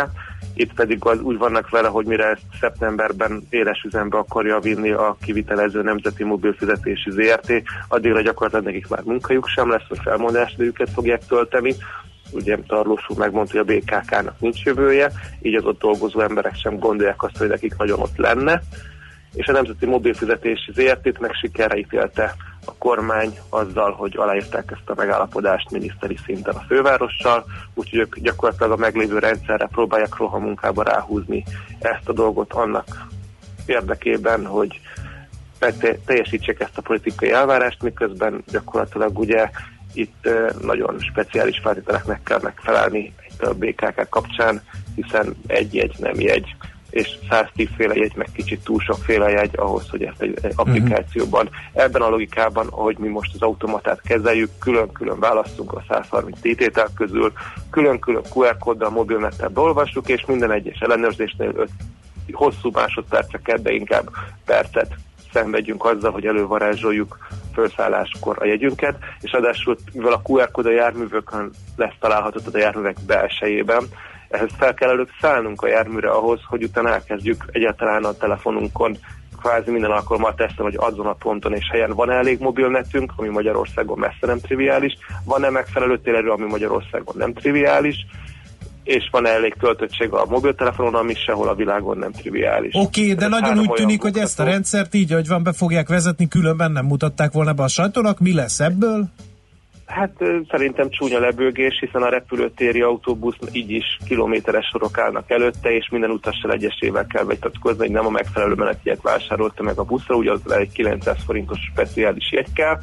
itt pedig az, úgy vannak vele, hogy mire ezt szeptemberben éles üzembe akarja vinni a kivitelező Nemzeti Mobilfizetési ZRT, addigra gyakorlatilag nekik már munkajuk sem lesz, hogy felmondásidőjüket fogják tölteni. Ugye Tarlós úr megmondta, hogy a BKK-nak nincs jövője, így az ott dolgozó emberek sem gondolják azt, hogy nekik nagyon ott lenne. És a Nemzeti Mobilfizetési ZRT-t meg sikerre ítélte a kormány azzal, hogy aláírták ezt a megállapodást miniszteri szinten a fővárossal, úgyhogy ők gyakorlatilag a meglévő rendszerre próbálják rohamunkába ráhúzni ezt a dolgot annak érdekében, hogy te- teljesítsék ezt a politikai elvárást, miközben gyakorlatilag ugye itt nagyon speciális feltételeknek kell megfelelni egy BKK kapcsán, hiszen egy jegy nem jegy, és 110 féle jegy, meg kicsit túl sok féle jegy ahhoz, hogy ezt egy, egy applikációban, ebben a logikában, ahogy mi most az automatát kezeljük, külön-külön választunk a 130 tétel közül, külön-külön QR kóddal, mobilnettel beolvassuk, és minden egyes ellenőrzésnél öt hosszú másodperceket, de inkább percet szenvedjünk azzal, hogy elővarázsoljuk felszálláskor a jegyünket, és adásul, mivel a QR kód a járművökön lesz található, a járművek belsejében, ehhez fel kell előbb szállnunk a járműre ahhoz, hogy utána elkezdjük egyáltalán a telefonunkon kvázi minden alkalommal tesztelni, hogy azon a ponton és helyen van elég mobilnetünk, ami Magyarországon messze nem triviális, van-e megfelelő térerő, ami Magyarországon nem triviális, és van elég töltöttség a mobiltelefonon, ami sehol a világon nem triviális. Oké, okay, de Ez nagyon úgy tűnik, hogy ezt a rendszert így, hogy van, be fogják vezetni, különben nem mutatták volna be a sajtónak. Mi lesz ebből? Hát szerintem csúnya lebőgés, hiszen a repülőtéri autóbusz így is kilométeres sorok állnak előtte, és minden utassal egyesével kell betatkozni, hogy nem a megfelelő menetjegyet vásárolta meg a buszra, ugye az egy 900 forintos speciális jegy kell,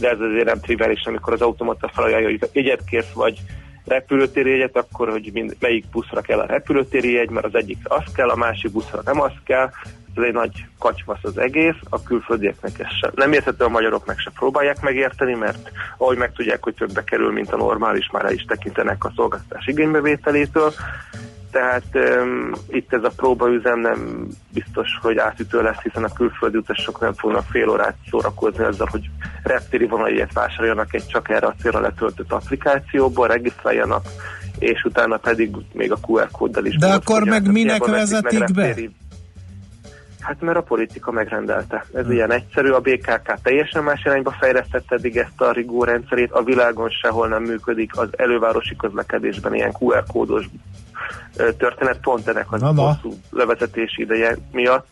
de ez azért nem triviális, amikor az automata felajánlja, hogy jegyet kérsz, vagy repülőtéri jegyet, akkor hogy mind, melyik buszra kell a repülőtéri jegy, mert az egyikre az kell, a másik buszra nem az kell, ez egy nagy kacsvasz az egész, a külföldieknek ez sem. Nem érthető, a magyarok meg se próbálják megérteni, mert ahogy megtudják, hogy többbe kerül, mint a normális, már el is tekintenek a szolgáltatás igénybevételétől. Tehát um, itt ez a próbaüzem nem biztos, hogy átütő lesz, hiszen a külföldi utasok nem fognak fél órát szórakozni azzal, hogy reptéri vonaljegyet vásároljanak egy csak erre a célra letöltött applikációból, regisztráljanak, és utána pedig még a QR kóddal is. De akkor meg minek veszik meg vezetik be? reptéri Hát mert a politika megrendelte. Ez ilyen egyszerű, a BKK teljesen más irányba fejlesztette eddig ezt a rigó rendszerét, a világon sehol nem működik az elővárosi közlekedésben ilyen QR kódos történet pont ennek az Na, na. hosszú levezetési ideje miatt.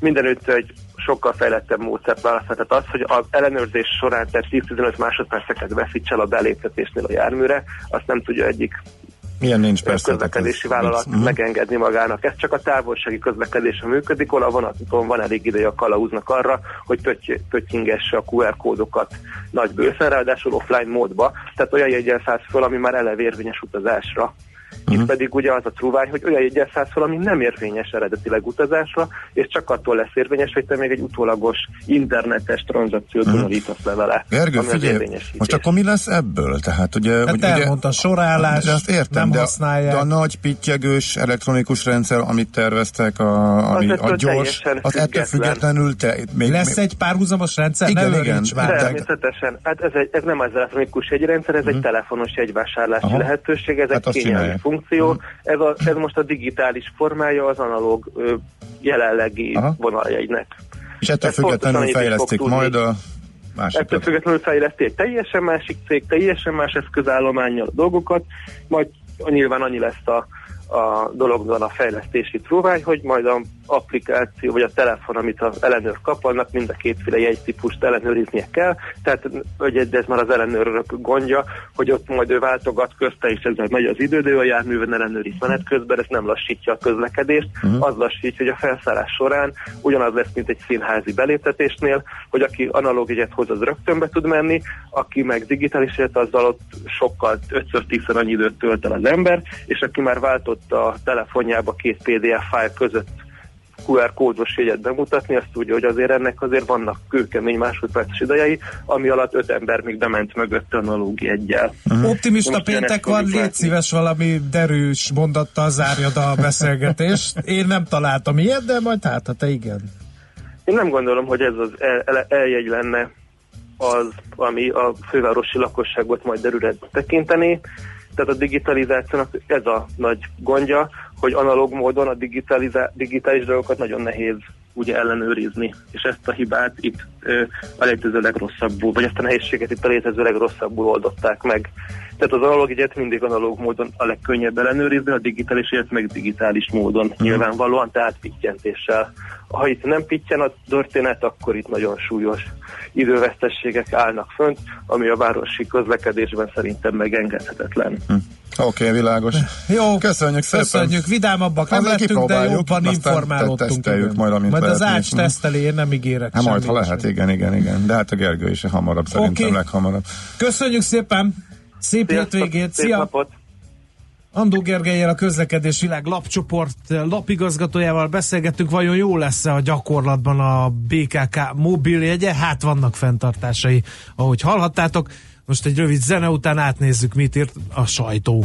Mindenütt egy sokkal fejlettebb módszert választhat. Tehát az, hogy az ellenőrzés során tehát 10-15 másodperceket veszíts el a beléptetésnél a járműre, azt nem tudja egyik Milyen nincs persze. közlekedési vállalat Mhm. megengedni magának. Ez csak a távolsági közlekedésre működik, hol a vonaton van elég ideje a kalauznak arra, hogy pötty- pöttyingesse a QR kódokat nagy bőszen, ráadásul offline módba, tehát olyan jegyen szállsz föl, ami már eleve érvényes utazásra. Mhm. Itt pedig ugye az a trúvány, hogy olyan jegyen szállsz föl, ami nem érvényes eredetileg utazásra, és csak attól lesz érvényes, hogy te még egy utólagos internetes tranzakciót bonyolítasz le vele. Mhm. Gergő, figyelj, most akkor mi lesz ebből? Tehát ugye, Hát hogy elmondta, sorállás, de azt értem, nem de, használják. de a nagy pittyegős elektronikus rendszer, amit terveztek, a, ami Az a ettől gyors, az ettől független. függetlenül te, még, Lesz egy párhuzamos rendszer? Igen, ne igen. már. Természetesen. Hát ez, egy, ez nem az elektronikus jegyrendszer, ez egy telefonos jegyvásárlási Aha. lehetőség, ez Hát egy kényelmi. Funkció. Ez, a, ez most a digitális formája az analóg ö, jelenlegi Aha. vonaljegynek. és ettől ez pontosan függetlenül fejlesztik majd a Ettől másikat. függetlenül fejleszti egy teljesen másik cég, teljesen más eszközállományjal a dolgokat, majd nyilván annyi lesz a, a dologban a fejlesztési trúvány, hogy majd a applikáció vagy a telefon, amit az ellenőr kap, annak mind a kétféle jegytípust ellenőriznie kell. Tehát hogy ez már az ellenőrök gondja, hogy ott majd ő váltogat közte, és ezzel megy az idő, de ő a járműven ellenőriz menet közben, ez nem lassítja a közlekedést, uh-huh. az lassítja, hogy a felszállás során ugyanaz lesz, mint egy színházi beléptetésnél, hogy aki analóg jegyet hoz, az rögtön be tud menni, aki meg digitális jegyet, azzal ott sokkal 5-10 annyi időt tölt el az ember, és aki már váltott a telefonjába két PDF fájl között QR kódos jegyet bemutatni, azt tudja, hogy azért ennek azért vannak kőkemény másodperces idejei, ami alatt öt ember még bement mögött analóg jegyel. Optimista Most péntek van, légy szíves valami derűs mondattal zárjad a *laughs* beszélgetést. Én nem találtam ilyet, de majd hát, ha te igen. Én nem gondolom, hogy ez az el, el, eljegy lenne az, ami a fővárosi lakosságot majd derűre tekinteni. Tehát a digitalizációnak ez a nagy gondja, hogy analóg módon a digitalizá- digitális dolgokat nagyon nehéz ugye ellenőrizni, és ezt a hibát itt ö, a létező legrosszabbul, vagy ezt a nehézséget itt a létező legrosszabbul oldották meg. Tehát az analóg egyet mindig analóg módon a legkönnyebb ellenőrizni, a digitális egyet meg digitális módon nyilvánvalóan, tehát pittyentéssel. Ha itt nem pittyen a történet, akkor itt nagyon súlyos idővesztességek állnak fönt, ami a városi közlekedésben szerintem megengedhetetlen. Oké, okay, világos. Jó, Köszönjük szépen. Köszönjük, vidámabbak nem lettünk, de jobban informálódtunk. majd, amint majd az lehet ács teszteli, én nem ígérek Hát majd, ha lehet, igen, igen, igen. De hát a Gergő is hamarabb, szerintem Oké. leghamarabb. Köszönjük szépen, szép Sziasztok, hétvégét, szép szia! napot! Andó Gergelyel a közlekedés világ lapcsoport lapigazgatójával beszélgettünk, vajon jó lesz-e a gyakorlatban a BKK mobiljegye? Hát vannak fenntartásai, ahogy hallhattátok. Most egy rövid zene után átnézzük, mit írt a sajtó.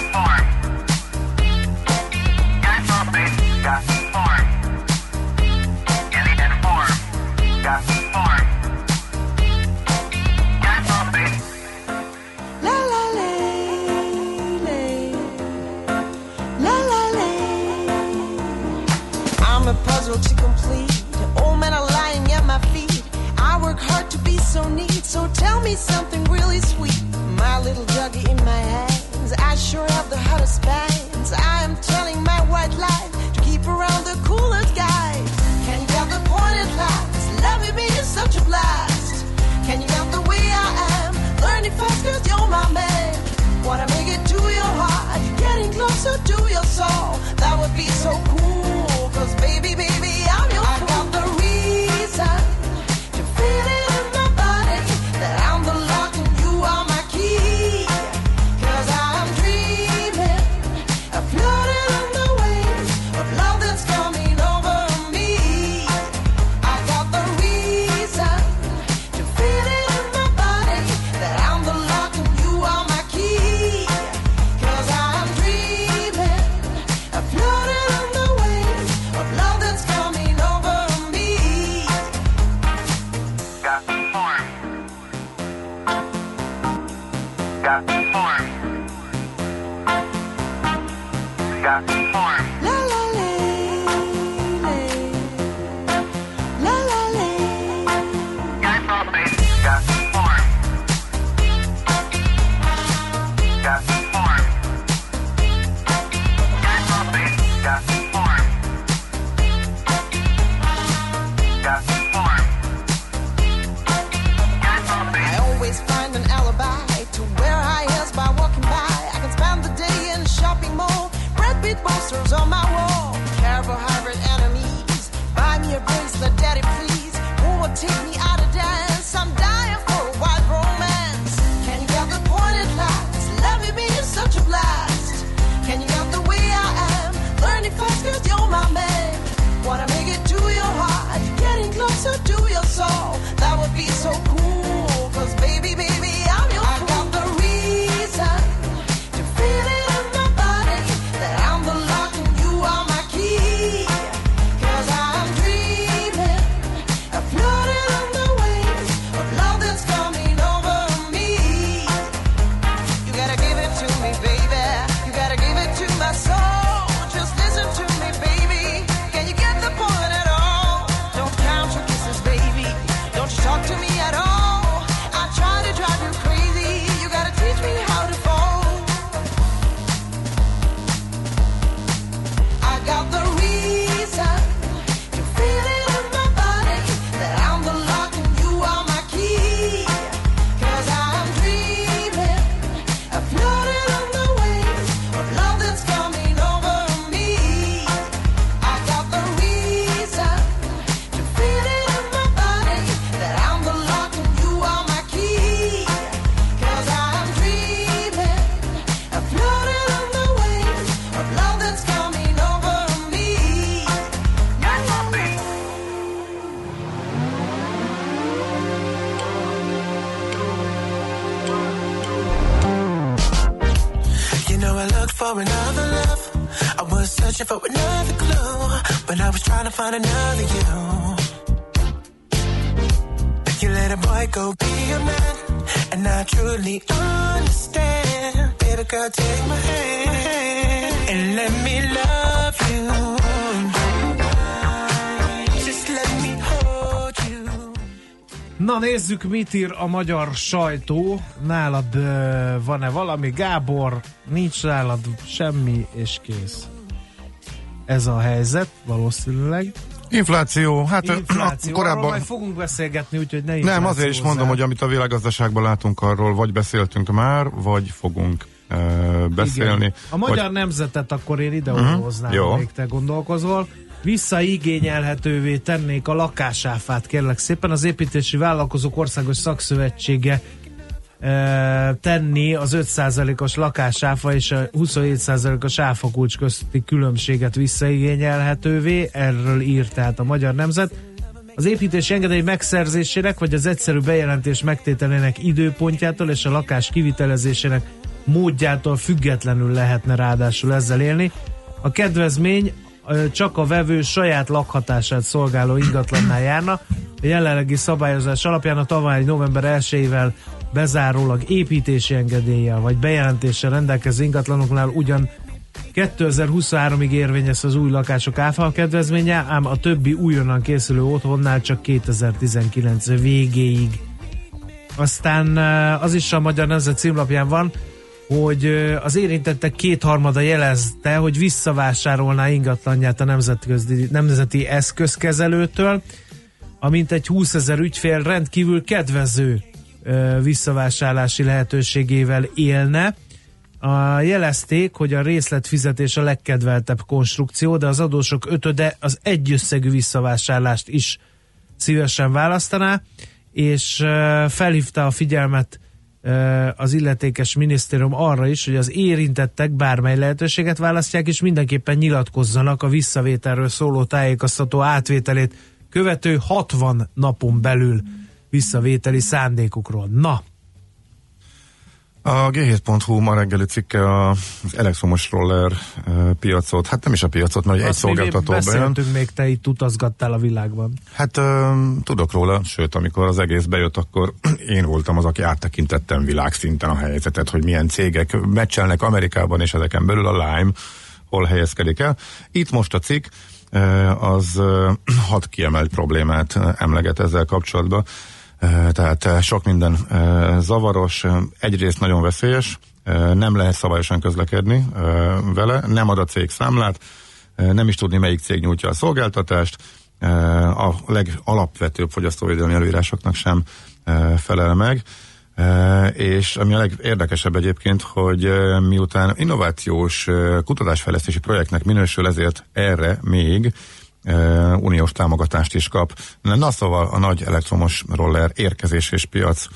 so neat. So tell me something really sweet. My little juggy in my hands, I sure have the hottest bands. I am telling my white life to keep around the coolest guys. Can you get the point at last? Loving me is such a blast. Can you get the way I am? Learning fast cause you're my man. Wanna make it to your heart, getting closer to your soul. That would be so form. Got form. Find another you. You let a boy go be a man, and I truly understand. Baby girl, take my hand and let me love you. Na nézzük, mit ír a magyar sajtó. Nálad ö, van-e valami? Gábor, nincs nálad semmi, és kész. Ez a helyzet, valószínűleg. Infláció, hát Infláció, *clears throat* korábban... arról majd fogunk beszélgetni, úgyhogy ne Nem, azért is mondom, hogy amit a világgazdaságban látunk arról, vagy beszéltünk már, vagy fogunk uh, beszélni. Igen. A magyar vagy... nemzetet akkor én ide hoznám, jó. még te gondolkozol. Visszaigényelhetővé tennék a lakásáfát, kérlek szépen. Az építési vállalkozók országos szakszövetsége e, tenni az 5%-os lakásáfa és a 27%-os áfakulcs közti különbséget visszaigényelhetővé. Erről írt tehát a Magyar Nemzet. Az építési engedély megszerzésének vagy az egyszerű bejelentés megtételének időpontjától és a lakás kivitelezésének módjától függetlenül lehetne ráadásul ezzel élni. A kedvezmény csak a vevő saját lakhatását szolgáló ingatlannál járna. A jelenlegi szabályozás alapján a tavaly november 1-ével bezárólag építési engedéllyel vagy bejelentéssel rendelkező ingatlanoknál ugyan 2023-ig érvényes az új lakások áfa kedvezménye, ám a többi újonnan készülő otthonnál csak 2019 végéig. aztán eh, az is a Magyar Nemzet címlapján van, hogy eh, az érintettek kétharmada jelezte, hogy visszavásárolná ingatlanját a nemzetközi, nemzeti eszközkezelőtől, amint egy 20 ezer ügyfél rendkívül kedvező visszavásárlási lehetőségével élne. A, jelezték, hogy a részletfizetés a legkedveltebb konstrukció, de az adósok ötöde az egyösszegű visszavásárlást is szívesen választaná, és felhívta a figyelmet az illetékes minisztérium arra is, hogy az érintettek bármely lehetőséget választják, és mindenképpen nyilatkozzanak a visszavételről szóló tájékoztató átvételét követő 60 napon belül visszavételi szándékukról. Na, A G7.hu ma reggeli cikke az elektromos roller piacot, hát nem is a piacot, mert egy azt még szolgáltató bejön. még te itt utazgattál a világban. Hát tudok róla, sőt, amikor az egész bejött, akkor *clears throat* én voltam az, aki áttekintettem világszinten a helyzetet, hogy milyen cégek meccselnek Amerikában, és ezeken belül a Lime hol helyezkedik el. Itt most a cikk, az *clears throat* hat kiemelt problémát emleget ezzel kapcsolatban. Eh, Tehát eh, sok minden zavaros, egyrészt nagyon veszélyes, nem lehet szabályosan közlekedni vele, nem ad a cég számlát, nem is tudni melyik cég nyújtja a szolgáltatást, a legalapvetőbb fogyasztóvédelmi előírásoknak sem felel meg. És ami a legérdekesebb egyébként, hogy miután innovációs kutatásfejlesztési projektnek minősül, ezért erre még uniós támogatást is kap. Na szóval a nagy elektromos roller érkezés és piac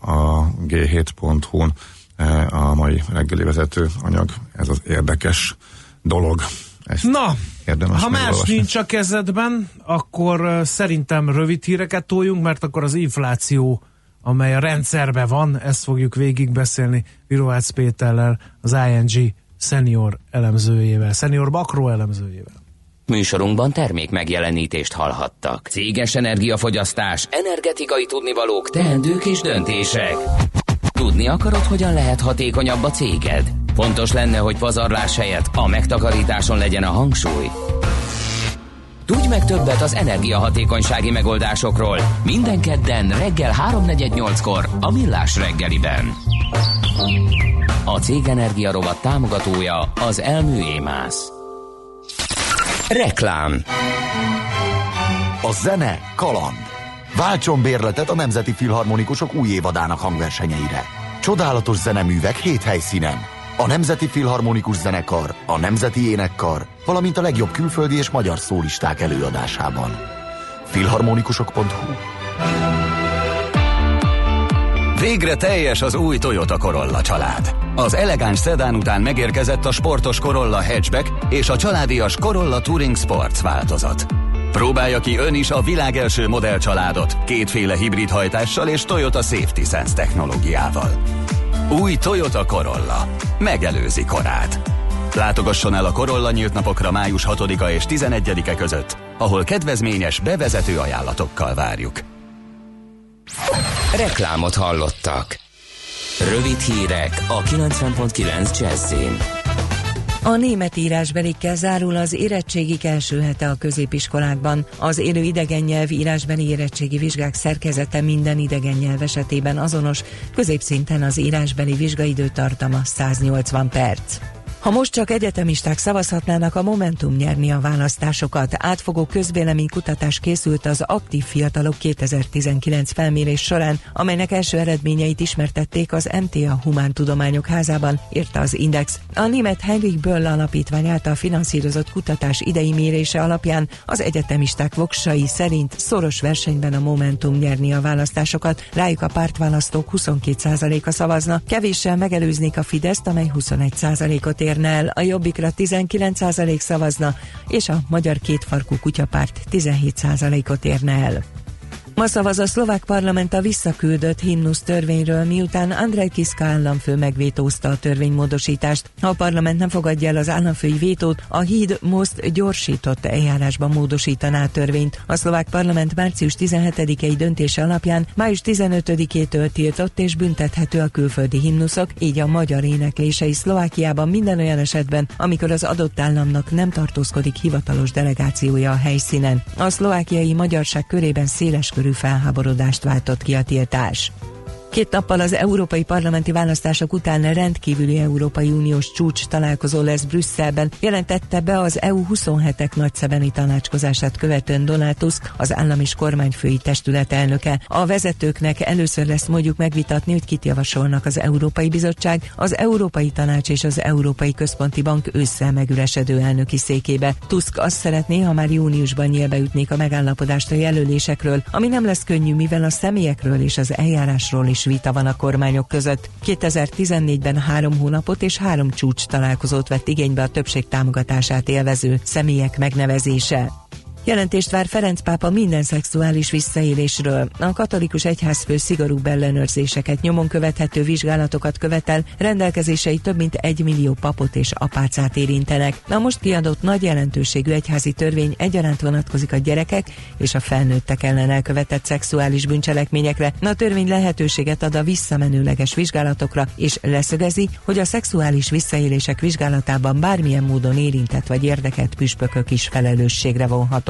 a g7.hu-n e, a mai reggeli vezető anyag. Ez az érdekes dolog. Ezt Na, érdemes ha más nincs a kezedben, akkor szerintem rövid híreket toljunk, mert akkor az infláció, amely a rendszerben van, ezt fogjuk végigbeszélni Virovácz Péterrel, az ING senior elemzőjével, senior makro elemzőjével. Műsorunkban termék megjelenítést hallhattak. Céges energiafogyasztás, energetikai tudnivalók, teendők és döntések. Tudni akarod, hogyan lehet hatékonyabb a céged? Fontos lenne, hogy pazarlás helyett a megtakarításon legyen a hangsúly. Tudj meg többet az energiahatékonysági megoldásokról minden kedden reggel 3.48-kor a Millás reggeliben. A Cég Energia rovat támogatója az Elmű Émász. Reklám A zene kaland. Váltson bérletet a Nemzeti Filharmonikusok új évadának hangversenyeire. Csodálatos zeneművek hét helyszínen. A Nemzeti Filharmonikus Zenekar, a Nemzeti Énekkar, valamint a legjobb külföldi és magyar szólisták előadásában. Filharmonikusok.hu Végre teljes az új Toyota Corolla család. Az elegáns szedán után megérkezett a sportos Corolla Hatchback és a családias Corolla Touring Sports változat. Próbálja ki ön is a világ első modellcsaládot kétféle hibrid hajtással és Toyota Safety Sense technológiával. Új Toyota Corolla. Megelőzi korát. Látogasson el a Corolla nyílt napokra május 6-a és 11-e között, ahol kedvezményes bevezető ajánlatokkal várjuk. Reklámot hallottak. Rövid hírek a 90.9 Jazzin. A német írásbelikkel zárul az érettségik első hete a középiskolákban. Az élő idegen nyelv írásbeli érettségi vizsgák szerkezete minden idegen nyelv esetében azonos, középszinten az írásbeli vizsgaidő tartama 180 perc. Ha most csak egyetemisták szavazhatnának, a Momentum nyerni a választásokat. Átfogó közvéleménykutatás készült az aktív fiatalok 2019 felmérés során, amelynek első eredményeit ismertették az MTA Humántudományok Házában, írta az Index. A német Heinrich Böll alapítvány által finanszírozott kutatás idei mérése alapján az egyetemisták voksai szerint szoros versenyben a Momentum nyerni a választásokat. Rájuk a pártválasztók 22%-a szavazna, kevéssel megelőznék a Fideszt, amely 21%-ot érne el, a Jobbikra 19% szavazna, és a Magyar Kétfarkú Kutyapárt 17%-ot érne el. Ma szavaz a szlovák parlament a visszaküldött himnusz törvényről, miután Andrej Kiska államfő megvétózta a törvénymódosítást. Ha a parlament nem fogadja el az államfői vétót, a híd most gyorsított eljárásban módosítaná a törvényt. A szlovák parlament március 17-i döntése alapján május 15-től tiltott és büntethető a külföldi himnuszok, így a magyar éneklései Szlovákiában minden olyan esetben, amikor az adott államnak nem tartózkodik hivatalos delegációja a helyszínen. A szlovákiai magyarság körében széles körű körű felháborodást váltott ki a tiltás. Két nappal az európai parlamenti választások után rendkívüli Európai Uniós csúcs találkozó lesz Brüsszelben, jelentette be az EU 27-ek nagyszebeni tanácskozását követően Donald Tusk, az állam és kormányfői testület elnöke. A vezetőknek először lesz mondjuk megvitatni, hogy kit javasolnak az Európai Bizottság, az Európai Tanács és az Európai Központi Bank ősszel megüresedő elnöki székébe. Tusk azt szeretné, ha már júniusban nyílbeütnék a megállapodást a jelölésekről, ami nem lesz könnyű, mivel a személyekről és az eljárásról is vita van a kormányok között. 2014-ben három hónapot és három csúcs találkozót vett igénybe a többség támogatását élvező személyek megnevezése. Jelentést vár Ferenc pápa minden szexuális visszaélésről. A katolikus egyházfő szigorú ellenőrzéseket, nyomon követhető vizsgálatokat követel, rendelkezései több mint egy millió papot és apácát érintenek. A most kiadott nagy jelentőségű egyházi törvény egyaránt vonatkozik a gyerekek és a felnőttek ellen elkövetett szexuális bűncselekményekre. A törvény lehetőséget ad a visszamenőleges vizsgálatokra, és leszögezi, hogy a szexuális visszaélések vizsgálatában bármilyen módon érintett vagy érdekelt püspökök is felelősségre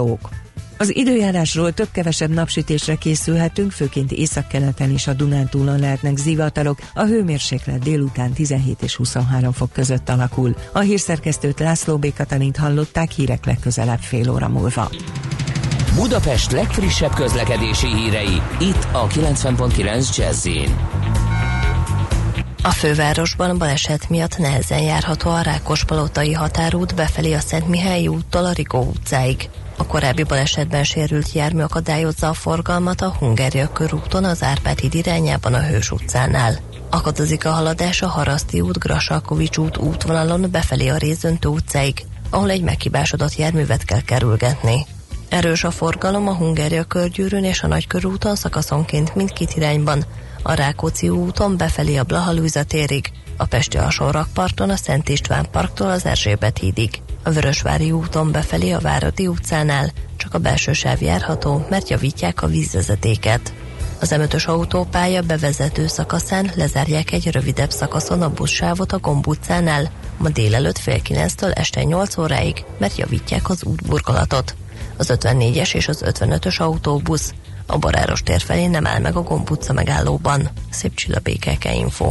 vonhatók. Az időjárásról több-kevesebb napsütésre készülhetünk, főként északkeleten és a Dunántúlon lehetnek zivatarok, a hőmérséklet délután 17 és 23 fok között alakul. A hírszerkesztőt László B. Katalint hallották hírek legközelebb fél óra múlva. Budapest legfrissebb közlekedési hírei, itt a 90.9 jazz A fővárosban baleset miatt nehezen járható a Rákospalotai határút befelé a Szentmihályi úttól a Rigó utcáig. A korábbi balesetben sérült jármű akadályozza a forgalmat a Hungária körúton az Árpád híd irányában a Hős utcánál. Akadozik a haladás a Haraszti út, Grasalkovics út útvonalon befelé a Rézöntő utcáig, ahol egy meghibásodott járművet kell kerülgetni. Erős a forgalom a Hungária körgyűrűn és a Nagykörúton szakaszonként mindkét irányban, a Rákóczi úton befelé a Blahalújza térig, a Pesti alsórakparton a Szent István parktól az Erzsébet hídig. A Vörösvári úton befelé a Váradi utcánál csak a belső sáv járható, mert javítják a vízvezetéket. Az M5-ös autópálya bevezető szakaszán lezárják egy rövidebb szakaszon a buszsávot a Gomb utcánál, ma délelőtt fél kilenctől este 8 óráig, mert javítják az útburkolatot. Az 54-es és az 55-ös autóbusz a Baráros tér felé nem áll meg a Gomb utca megállóban. Szép csilla békeke info.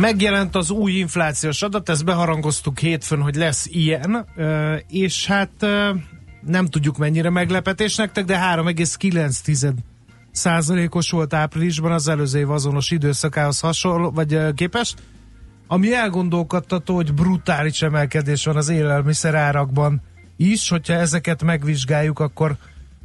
Megjelent az új inflációs adat, ezt beharangoztuk hétfőn, hogy lesz ilyen, és hát nem tudjuk mennyire meglepetés nektek, de 3,9 százalékos volt áprilisban az előző év azonos időszakához hasonló, vagy képest, ami elgondolkodtató, hogy brutális emelkedés van az élelmiszer árakban is, hogyha ezeket megvizsgáljuk, akkor,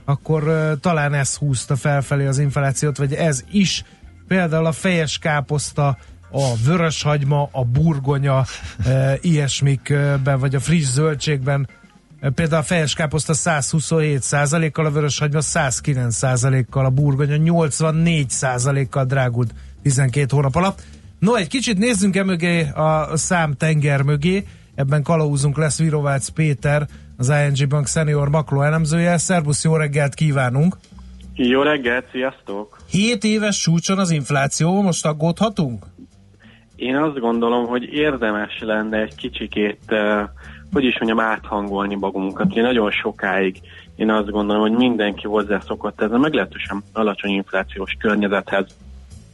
akkor talán ez húzta felfelé az inflációt, vagy ez is. Például a fejes káposzta, a vöröshagyma, a burgonya, e, ilyesmikben, vagy a friss zöldségben. E, például a fejes káposzta 127 kal a vöröshagyma 109% kal a burgonya 84% kal drágult 12 hónap alatt. No, egy kicsit nézzünk e mögé a szám tenger mögé, ebben kalauzunk lesz Virovácz Péter, az ING Bank senior makro elemzője. Szerbusz, jó reggelt kívánunk! Jó reggelt, sziasztok! 7 éves súcson az infláció, most aggódhatunk? Én azt gondolom, hogy érdemes lenne egy kicsikét, hogy is mondjam, áthangolni magunkat. Én nagyon sokáig én azt gondolom, hogy mindenki hozzászokott ez a meglehetősen alacsony inflációs környezethez,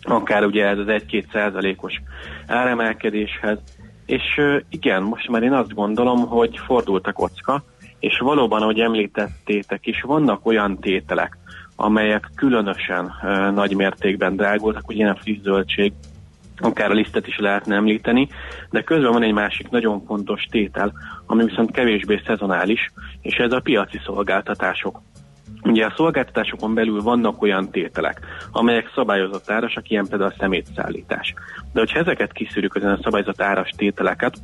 akár ugye ez az 1-2 százalékos áremelkedéshez, és igen, most már én azt gondolom, hogy fordult a kocka, és valóban, ahogy említettétek is, vannak olyan tételek, amelyek különösen uh, nagy mértékben drágultak, ugye a friss zöldség, akár a lisztet is lehetne említeni, de közben van egy másik nagyon fontos tétel, ami viszont kevésbé szezonális, és ez a piaci szolgáltatások. Ugye a szolgáltatásokon belül vannak olyan tételek, amelyek szabályozott árasak, ilyen például a szemétszállítás. De hogyha ezeket kiszűrjük, ezen a szabályozott áras tételeket,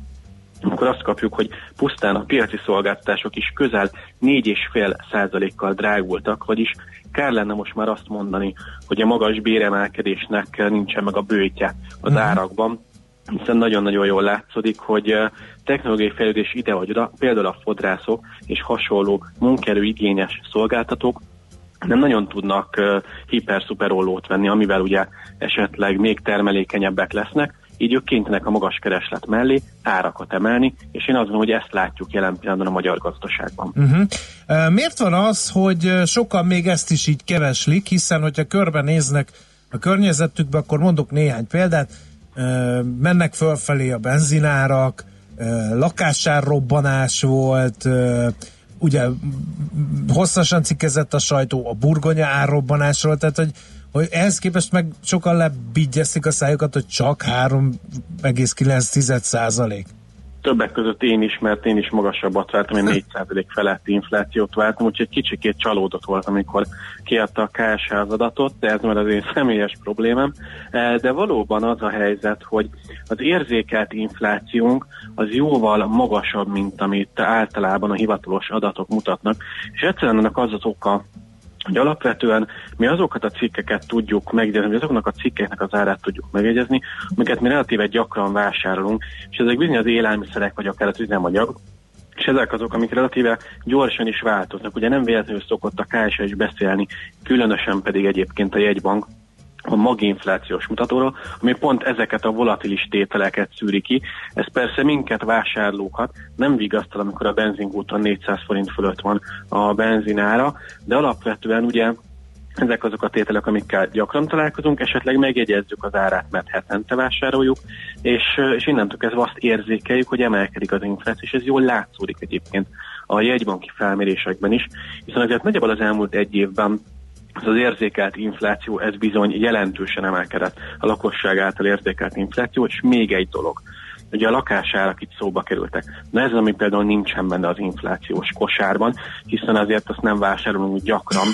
akkor azt kapjuk, hogy pusztán a piaci szolgáltatások is közel 4,5 százalékkal drágultak, vagyis kár lenne most már azt mondani, hogy a magas béremelkedésnek nincsen meg a bőtje az uh-huh. árakban, hiszen nagyon-nagyon jól látszódik, hogy eh, technológiai fejlődés ide vagy oda, például a fodrászok és hasonló munkerőigényes szolgáltatók nem nagyon tudnak uh, hiper-szuper ollót venni, amivel ugye esetleg még termelékenyebbek lesznek, így ők kénytelenek a magas kereslet mellé árakat emelni, és én azt gondolom, hogy ezt látjuk jelen pillanatban a magyar gazdaságban. Uh-huh. Uh, miért van az, hogy sokan még ezt is így keveslik, hiszen hogyha körbenéznek a környezetükbe, akkor mondok néhány példát, mennek fölfelé a benzinárak, lakásárrobbanás volt, ugye hosszasan cikkezett a sajtó a burgonya árrobbanásról, tehát hogy hogy ehhez képest meg sokan lebigyezték a szájukat, hogy csak 3,9 százalék. Többek között én is, mert én is magasabbat vártam, én 4% feletti inflációt vártam, úgyhogy kicsikét csalódott volt, amikor kiadta a KSH az adatot, de ez már az én személyes problémám. De valóban az a helyzet, hogy az érzékelt inflációnk az jóval magasabb, mint amit általában a hivatalos adatok mutatnak, és egyszerűen ennek az az oka, hogy alapvetően mi azokat a cikkeket tudjuk megjegyezni, vagy azoknak a cikkeknek az árát tudjuk megjegyezni, amiket mi relatíve gyakran vásárolunk, és ezek bizony az élelmiszerek, vagy akár az üzemanyag, és ezek azok, amik relatíve gyorsan is változnak. Ugye nem véletlenül szokott a KSH is beszélni, különösen pedig egyébként a jegybank, a maginflációs mutatóról, ami pont ezeket a volatilis tételeket szűri ki. Ez persze minket vásárlókat nem vigasztal, amikor a benzinkúton 400 forint fölött van a benzinára, de alapvetően ugye ezek azok a tételek, amikkel gyakran találkozunk, esetleg megjegyezzük az árát, mert hetente vásároljuk, és, és innentől kezdve azt érzékeljük, hogy emelkedik az infláció, és ez jól látszódik egyébként a jegybanki felmérésekben is, hiszen azért nagyjából az elmúlt egy évben ez az érzékelt infláció, ez bizony jelentősen emelkedett a lakosság által érzékelt infláció, és még egy dolog, ugye a lakásárak itt szóba kerültek. Na ez, ami például nincsen benne az inflációs kosárban, hiszen azért azt nem vásárolunk gyakran,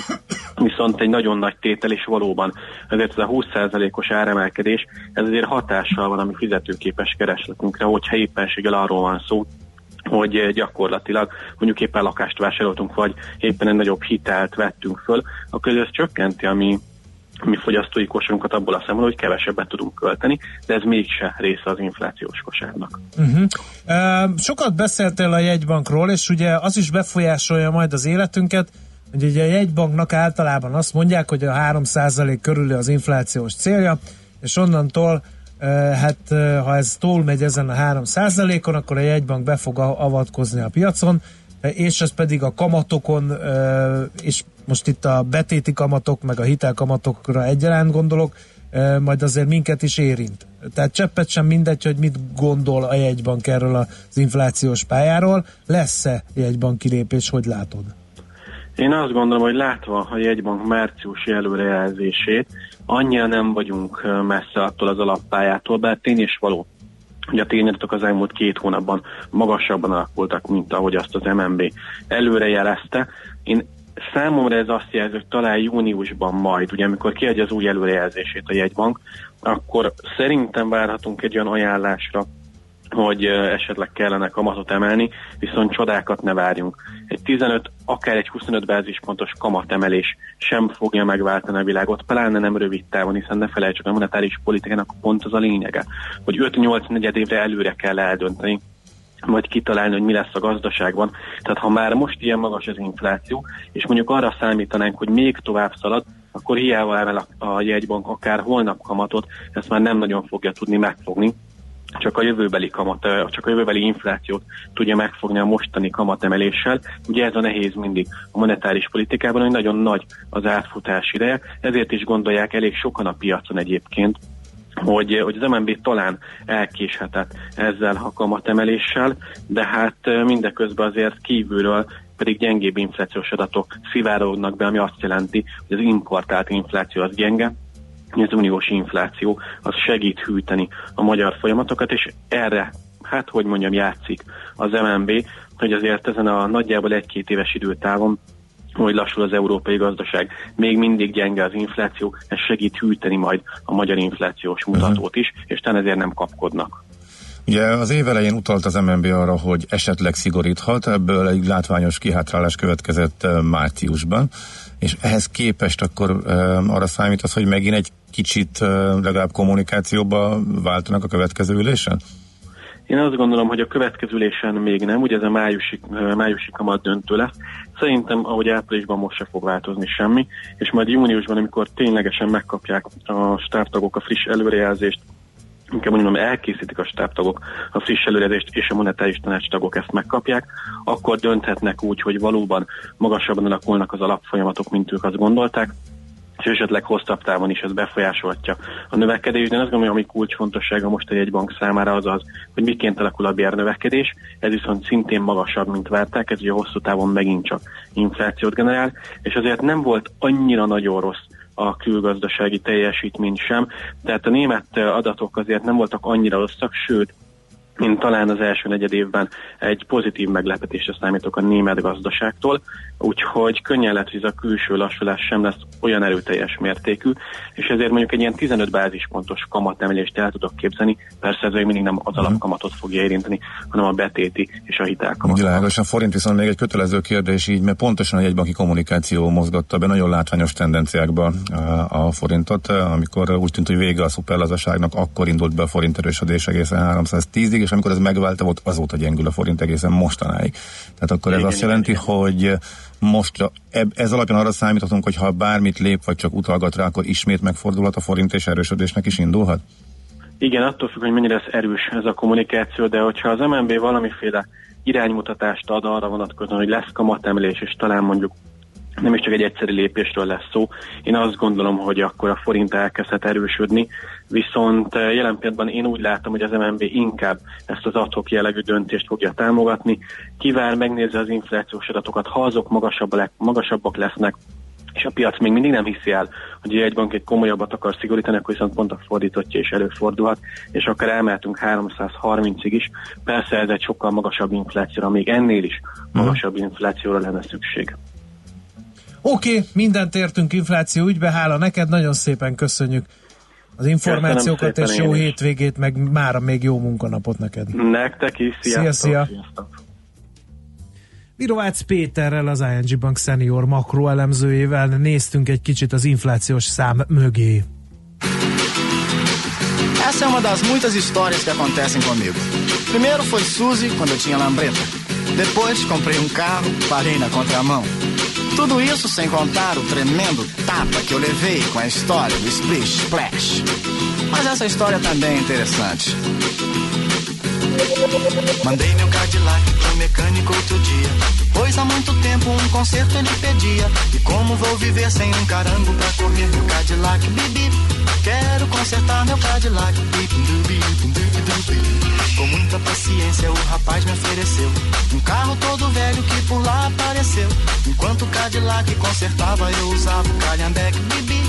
viszont egy nagyon nagy tétel, és valóban ezért ez a 20%-os áremelkedés, ez azért hatással van a mi fizetőképes keresletünkre, hogyha éppenséggel arról van szó, hogy gyakorlatilag mondjuk éppen lakást vásároltunk, vagy éppen egy nagyobb hitelt vettünk föl, akkor ez csökkenti a mi mi fogyasztói kosarunkat abból a szemben, hogy kevesebbet tudunk költeni, de ez mégse része az inflációs kosárnak. Uh-huh. Uh, sokat beszéltél a jegybankról, és ugye az is befolyásolja majd az életünket, hogy ugye a jegybanknak általában azt mondják, hogy a 3% körüli az inflációs célja, és onnantól hát ha ez túlmegy ezen a 3 on akkor a jegybank be fog avatkozni a piacon, és ez pedig a kamatokon, és most itt a betéti kamatok, meg a hitelkamatokra egyaránt gondolok, majd azért minket is érint. Tehát cseppet sem mindegy, hogy mit gondol a jegybank erről az inflációs pályáról. Lesz-e jegybank kilépés, hogy látod? Én azt gondolom, hogy látva a jegybank márciusi előrejelzését, annyira nem vagyunk messze attól az alappályától, bár tény is való, hogy a tényadatok az elmúlt két hónapban magasabban alakultak, mint ahogy azt az MNB előrejelezte. Én számomra ez azt jelzi, hogy talán júniusban majd, ugye amikor kiadja az új előrejelzését a jegybank, akkor szerintem várhatunk egy olyan ajánlásra, hogy esetleg kellene kamatot emelni, viszont csodákat ne várjunk. Egy 15, akár egy 25% bázispontos kamatemelés sem fogja megváltani a világot, pláne nem rövid távon, hiszen ne felejtsük, a monetáris politikának pont az a lényege, hogy 5-8 negyed évre előre kell eldönteni, vagy kitalálni, hogy mi lesz a gazdaságban. Tehát ha már most ilyen magas az infláció, és mondjuk arra számítanánk, hogy még tovább szalad, akkor hiába emel a jegybank akár holnap kamatot, ezt már nem nagyon fogja tudni megfogni csak a jövőbeli kamat, csak a jövőbeli inflációt tudja megfogni a mostani kamatemeléssel. Ugye ez a nehéz mindig a monetáris politikában, hogy nagyon nagy az átfutás ideje, ezért is gondolják elég sokan a piacon egyébként, hogy, hogy az MNB talán elkéshetett ezzel a kamatemeléssel, de hát mindeközben azért kívülről pedig gyengébb inflációs adatok szivárognak be, ami azt jelenti, hogy az importált infláció az gyenge, az uniós infláció az segít hűteni a magyar folyamatokat, és erre, hát hogy mondjam, játszik az MNB, hogy azért ezen a nagyjából egy-két éves időtávon hogy lassul az európai gazdaság, még mindig gyenge az infláció, ez segít hűteni majd a magyar inflációs mutatót is, és talán ezért nem kapkodnak. Ugye az év elején utalt az MNB arra, hogy esetleg szigoríthat, ebből egy látványos kihátrálás következett márciusban, és ehhez képest akkor arra számít az, hogy megint egy kicsit legalább kommunikációba váltanak a következő ülésen? Én azt gondolom, hogy a következő ülésen még nem, ugye ez a májusi, májusi kamat döntő lesz. Szerintem, ahogy áprilisban most se fog változni semmi, és majd júniusban, amikor ténylegesen megkapják a stábtagok a friss előrejelzést, inkább mondjam, elkészítik a stábtagok a friss előrejelzést, és a monetáris tanácstagok ezt megkapják, akkor dönthetnek úgy, hogy valóban magasabban alakulnak az alapfolyamatok, mint ők azt gondolták, és esetleg hosszabb távon is ez befolyásolhatja a növekedést, de én azt gondolom, ami kulcsfontossága most a jegybank számára az az, hogy miként alakul a bérnövekedés, ez viszont szintén magasabb, mint várták, ez ugye hosszú távon megint csak inflációt generál, és azért nem volt annyira nagyon rossz a külgazdasági teljesítmény sem, tehát a német adatok azért nem voltak annyira rosszak, sőt, mint talán az első negyed évben egy pozitív meglepetésre számítok a német gazdaságtól, úgyhogy könnyen lehet, hogy ez a külső lassulás sem lesz olyan erőteljes mértékű, és ezért mondjuk egy ilyen 15 bázispontos kamatemelést el tudok képzelni, persze ez még mindig nem az alapkamatot fogja érinteni, hanem a betéti és a hitelkamatot. Világos, a forint viszont még egy kötelező kérdés így, mert pontosan a jegybanki kommunikáció mozgatta be nagyon látványos tendenciákba a, a forintot, amikor úgy tűnt, hogy vége a szuperlazaságnak, akkor indult be a forint erősödés egészen 310-ig, és amikor ez megválta, volt azóta gyengül a forint egészen mostanáig. Tehát akkor ez Igen, azt igen, jelenti, hogy most ez alapján arra számíthatunk, hogy ha bármit lép, vagy csak utalgat rá, akkor ismét megfordulhat a forint és erősödésnek is indulhat? Igen, attól függ, hogy mennyire lesz erős ez a kommunikáció, de hogyha az MNB valamiféle iránymutatást ad arra vonatkozóan, hogy lesz kamatemelés, és talán mondjuk nem is csak egy egyszerű lépésről lesz szó. Én azt gondolom, hogy akkor a forint elkezdhet erősödni, viszont eh, jelen pillanatban én úgy látom, hogy az MNB inkább ezt az adhok jellegű döntést fogja támogatni. Kivár megnézi az inflációs adatokat, ha azok magasabbak, magasabbak lesznek, és a piac még mindig nem hiszi el, hogy egy bank egy komolyabbat akar szigorítani, akkor viszont pont a fordítottja is előfordulhat, és akár elmehetünk 330-ig is. Persze ez egy sokkal magasabb inflációra, még ennél is magasabb inflációra lenne szükség. Oké, okay, mindent értünk infláció ügybe, hála neked, nagyon szépen köszönjük az információkat, és jó hétvégét, meg mára még jó munkanapot neked. Nektek is, sziasztok! Szia, szia. sziasztok. Virovácz Péterrel, az ING Bank senior makroelemzőjével néztünk egy kicsit az inflációs szám mögé. Essa é uma das muitas histórias que acontecem comigo. Primeiro foi Suzy, quando eu tinha lambreta. Depois comprei um carro, parei na contramão. Tudo isso sem contar o tremendo tapa que eu levei com a história do Splish Splash. Mas essa história também é interessante. Mandei meu Cadillac pro mecânico outro dia. Pois há muito tempo um conserto ele pedia. E como vou viver sem um carango pra correr meu Cadillac, bibi? Quero consertar meu Cadillac. Com muita paciência, o rapaz me ofereceu um carro todo velho que por lá apareceu. Enquanto o Cadillac consertava, eu usava o calhambeque. Bibi,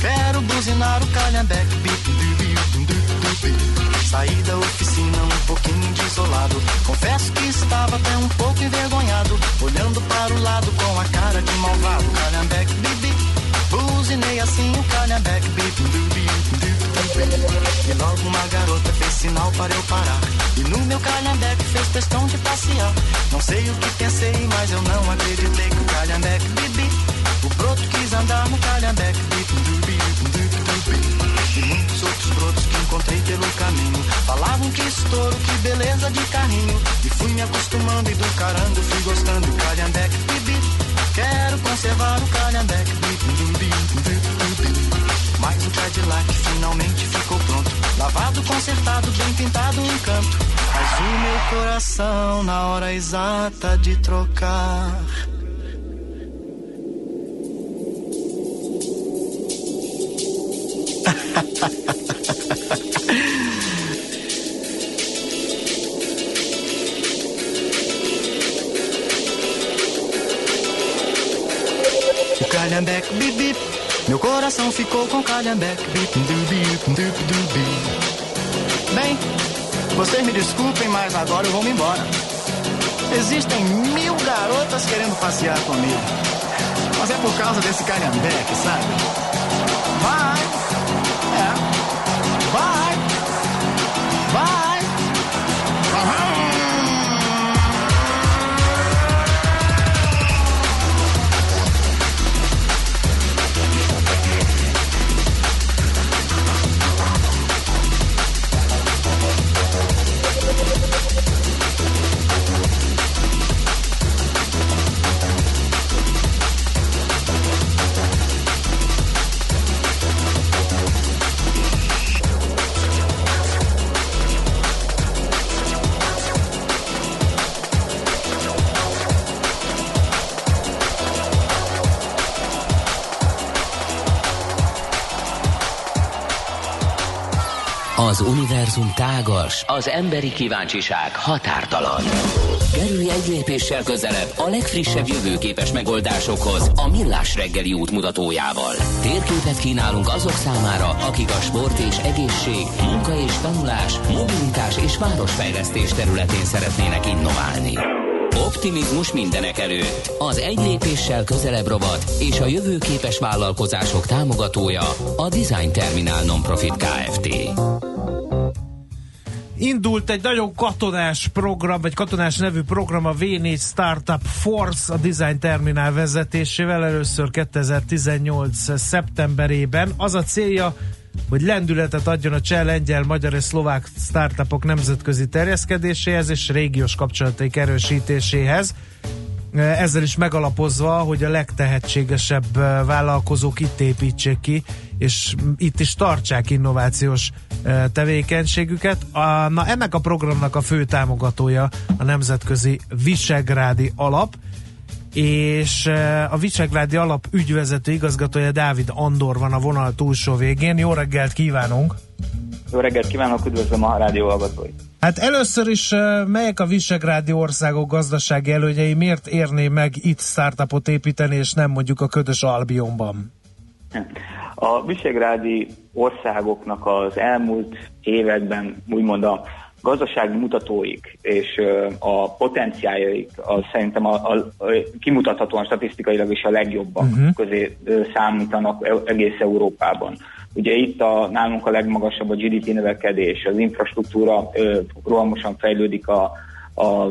quero buzinar o calhambeque. Bip-dubi, bip-dubi. Saí da oficina um pouquinho desolado. Confesso que estava até um pouco envergonhado. Olhando para o lado com a cara de malvado. Calhambeque, bibi. Buzinei assim o calhambeque, bip, dubi, E logo uma garota fez sinal para eu parar. E no meu calhambeque fez questão de passear. Não sei o que pensei, mas eu não acreditei que o calhambeque, bibi. O broto quis andar no calhambeque, bip, pelo caminho. Falavam que estouro, que beleza de carrinho. E fui me acostumando e do caramba fui gostando. Calhambeque, bibi Quero conservar o calhambeque bip, dubi, Mas o Cadillac finalmente ficou pronto. Lavado, consertado, bem pintado, um canto. Mas o meu coração na hora exata de trocar *laughs* Meu coração ficou com calhambeque Bem, vocês me desculpem, mas agora eu vou me embora. Existem mil garotas querendo passear comigo. Mas é por causa desse calhambeque, sabe? Univerzum tágas, az emberi kíváncsiság határtalan. Kerülj egy lépéssel közelebb a legfrissebb jövőképes megoldásokhoz a Millás reggeli útmutatójával. Térképet kínálunk azok számára, akik a sport és egészség, munka és tanulás, mobilitás és városfejlesztés területén szeretnének innoválni. Optimizmus mindenek előtt. Az egy lépéssel közelebb rovat és a jövőképes vállalkozások támogatója a Design Terminál Nonprofit Kft. Indult egy nagyon katonás program, vagy katonás nevű program a V4 Startup Force a Design Terminál vezetésével először 2018. szeptemberében. Az a célja, hogy lendületet adjon a cseh, lengyel, magyar és szlovák startupok nemzetközi terjeszkedéséhez és régiós kapcsolataik erősítéséhez. Ezzel is megalapozva, hogy a legtehetségesebb vállalkozók itt építsék ki, és itt is tartsák innovációs tevékenységüket. A, na ennek a programnak a fő támogatója a Nemzetközi Visegrádi Alap, és a Visegrádi Alap ügyvezető igazgatója Dávid Andor van a vonal túlsó végén. Jó reggelt kívánunk! Jó reggelt kívánok, üdvözlöm a rádió hallgatóit! Hát először is melyek a Visegrádi országok gazdasági előnyei, miért érné meg itt startupot építeni, és nem mondjuk a ködös Albionban? A Visegrádi országoknak az elmúlt években úgymond a gazdasági mutatóik és a potenciáljaik az szerintem a, a, a kimutathatóan statisztikailag is a legjobban uh-huh. közé számítanak egész Európában. Ugye itt a, nálunk a legmagasabb a GDP növekedés, az infrastruktúra ö, rohamosan fejlődik, a, a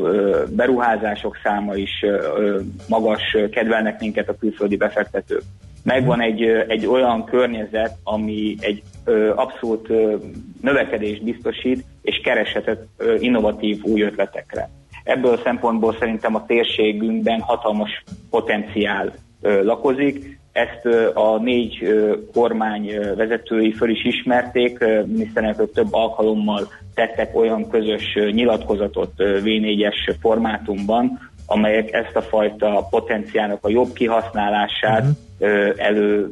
beruházások száma is ö, magas, kedvelnek minket a külföldi befektetők. Megvan egy, egy olyan környezet, ami egy ö, abszolút ö, növekedést biztosít, és keresetet ö, innovatív új ötletekre. Ebből a szempontból szerintem a térségünkben hatalmas potenciál ö, lakozik, ezt a négy kormány vezetői föl is ismerték, miniszterelnök több alkalommal tettek olyan közös nyilatkozatot V4-es formátumban, amelyek ezt a fajta potenciálnak a jobb kihasználását uh-huh. elő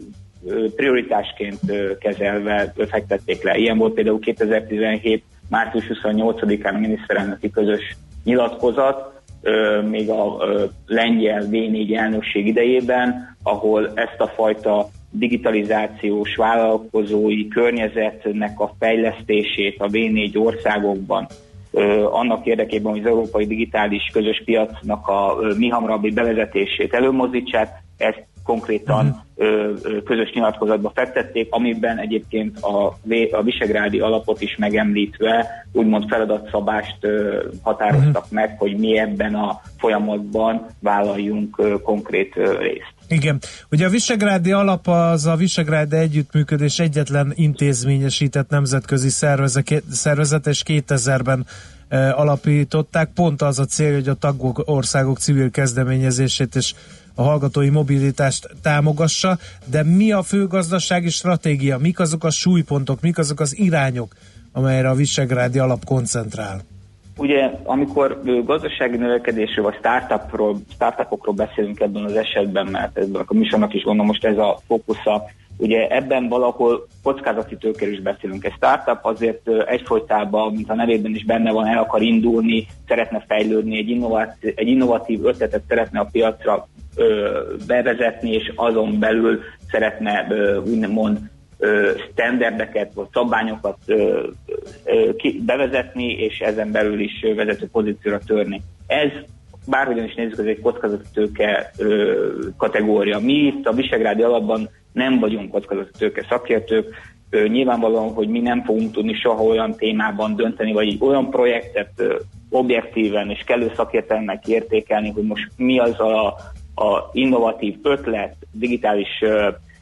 prioritásként kezelve fektették le. Ilyen volt például 2017. március 28-án a miniszterelnöki közös nyilatkozat, még a lengyel V4 elnökség idejében, ahol ezt a fajta digitalizációs vállalkozói környezetnek a fejlesztését a V4 országokban annak érdekében, hogy az európai digitális közös piacnak a mi hamarabbi bevezetését előmozdítsák, ezt konkrétan ö, ö, közös nyilatkozatba fektették, amiben egyébként a, a Visegrádi alapot is megemlítve úgymond feladatszabást ö, határoztak meg, hogy mi ebben a folyamatban vállaljunk ö, konkrét ö, részt. Igen. Ugye a Visegrádi alap az a Visegrádi Együttműködés egyetlen intézményesített nemzetközi szervezet, és 2000-ben e, alapították. Pont az a cél, hogy a tagok országok civil kezdeményezését és a hallgatói mobilitást támogassa, de mi a fő gazdasági stratégia, mik azok a súlypontok, mik azok az irányok, amelyre a Visegrádi alap koncentrál? Ugye, amikor gazdasági növekedésről vagy startupról, startupokról beszélünk ebben az esetben, mert ebben a műsornak is gondolom most ez a fókusza, ugye ebben valahol kockázati tőkéről is beszélünk. Egy startup azért egyfolytában, mint a nevében is benne van, el akar indulni, szeretne fejlődni, egy, innovatív, egy innovatív ötletet szeretne a piacra ö, bevezetni, és azon belül szeretne ö, úgymond ö, standardeket vagy szabványokat ö, ö, ki, bevezetni, és ezen belül is vezető pozícióra törni. Ez bárhogyan is nézzük, ez egy kockázati tőke ö, kategória. Mi itt a Visegrádi alapban nem vagyunk kockázati tőke szakértők, nyilvánvalóan, hogy mi nem fogunk tudni soha olyan témában dönteni, vagy olyan projektet objektíven és kellő szakértelmek értékelni, hogy most mi az a, a innovatív ötlet, digitális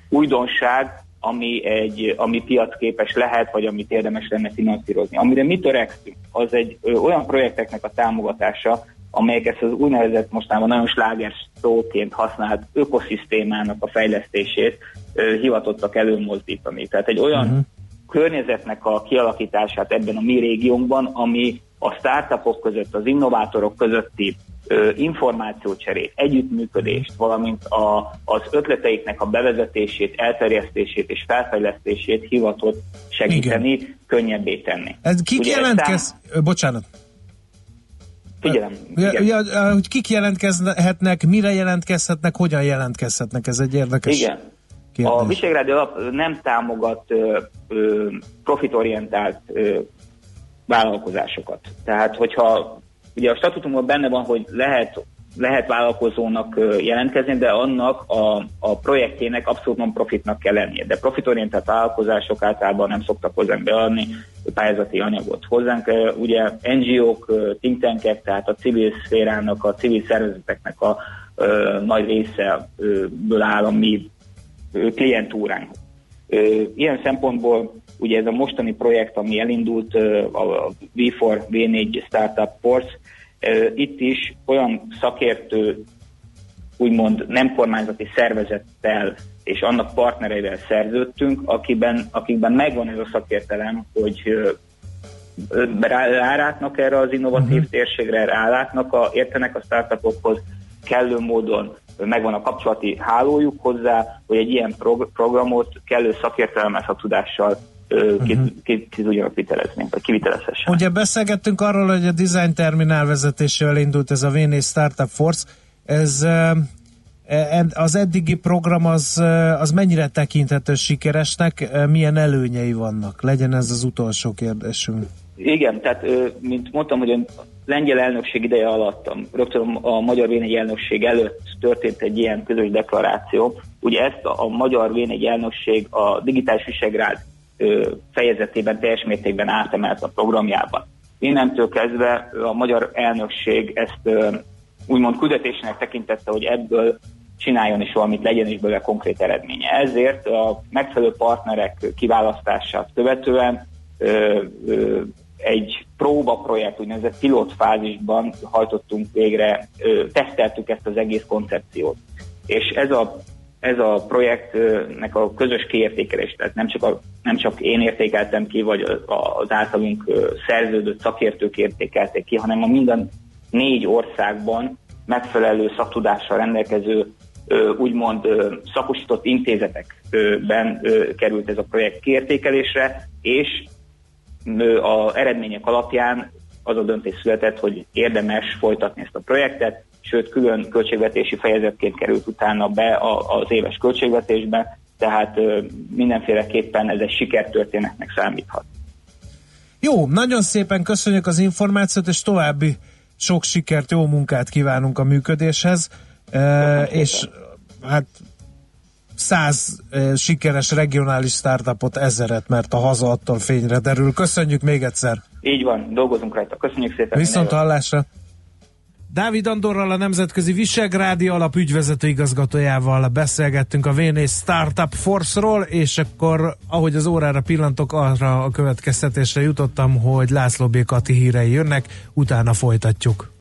újdonság, ami, egy, ami piacképes lehet, vagy amit érdemes lenne finanszírozni. Amire mi törekszünk, az egy olyan projekteknek a támogatása, amelyek ezt az úgynevezett mostában nagyon sláger szóként használt ökoszisztémának a fejlesztését ö, hivatottak előmozdítani. Tehát egy olyan uh-huh. környezetnek a kialakítását ebben a mi régiónkban, ami a startupok között, az innovátorok közötti ö, információcserét, együttműködést, valamint a, az ötleteiknek a bevezetését, elterjesztését és felfejlesztését hivatott segíteni, Igen. könnyebbé tenni. Ez kik jelentkez... szám- Bocsánat. Figyelem. Ja, igen. ja, hogy kik jelentkezhetnek, mire jelentkezhetnek, hogyan jelentkezhetnek, ez egy érdekes Igen. kérdés. A Visegrádi alap nem támogat ö, ö, profitorientált ö, vállalkozásokat. Tehát, hogyha ugye a statutumban benne van, hogy lehet lehet vállalkozónak jelentkezni, de annak a, a projektjének abszolút non profitnak kell lennie. De profitorientált vállalkozások általában nem szoktak hozzánk beadni pályázati anyagot. Hozzánk ugye NGO-k, think tankek, tehát a civil szférának, a civil szervezeteknek a ö, nagy része ö, ből áll a mi klientúránk. Ilyen szempontból ugye ez a mostani projekt, ami elindult, a V4, V4 Startup Force, itt is olyan szakértő, úgymond nem kormányzati szervezettel és annak partnereivel szerződtünk, akiben, akikben megvan ez a szakértelem, hogy rálátnak erre az innovatív uh-huh. térségre, rálátnak, a, értenek a startupokhoz, kellő módon megvan a kapcsolati hálójuk hozzá, hogy egy ilyen prog- programot kellő szakértelemmel, szakttudással ki, ki, ki tudjanak vitelezni, vagy kivitelezhessen. Ugye beszélgettünk arról, hogy a Design Terminál vezetésével indult ez a V4 Startup Force. Ez eh, az eddigi program az, az mennyire tekinthető sikeresnek, milyen előnyei vannak? Legyen ez az utolsó kérdésünk. Igen, tehát mint mondtam, hogy a lengyel elnökség ideje alatt, rögtön a magyar V4 elnökség előtt történt egy ilyen közös deklaráció. Ugye ezt a, magyar V4 elnökség a digitális visegrád fejezetében teljes mértékben átemelt a programjában. Innentől kezdve a magyar elnökség ezt úgymond küldetésnek tekintette, hogy ebből csináljon is valamit, legyen is belőle konkrét eredménye. Ezért a megfelelő partnerek kiválasztását követően ö, ö, egy próbaprojekt, úgynevezett pilotfázisban hajtottunk végre, ö, teszteltük ezt az egész koncepciót. És ez a, ez a projektnek a közös kiértékelés, tehát nem csak, a, nem csak én értékeltem ki, vagy az általunk szerződött szakértők értékelték ki, hanem a minden négy országban megfelelő szaktudással rendelkező úgymond szakosított intézetekben került ez a projekt kiértékelésre, és a eredmények alapján az a döntés született, hogy érdemes folytatni ezt a projektet, sőt külön költségvetési fejezetként került utána be az éves költségvetésbe, tehát mindenféleképpen ez egy sikertörténetnek számíthat. Jó, nagyon szépen köszönjük az információt, és további sok sikert, jó munkát kívánunk a működéshez, e, és hát száz e, sikeres regionális startupot ezeret, mert a haza attól fényre derül. Köszönjük még egyszer! Így van, dolgozunk rajta. Köszönjük szépen! Viszont hallásra! Dávid Andorral, a Nemzetközi Visegrádi Alap ügyvezető igazgatójával beszélgettünk a V4 Startup Force-ról, és akkor, ahogy az órára pillantok, arra a következtetésre jutottam, hogy László B. Kati hírei jönnek, utána folytatjuk.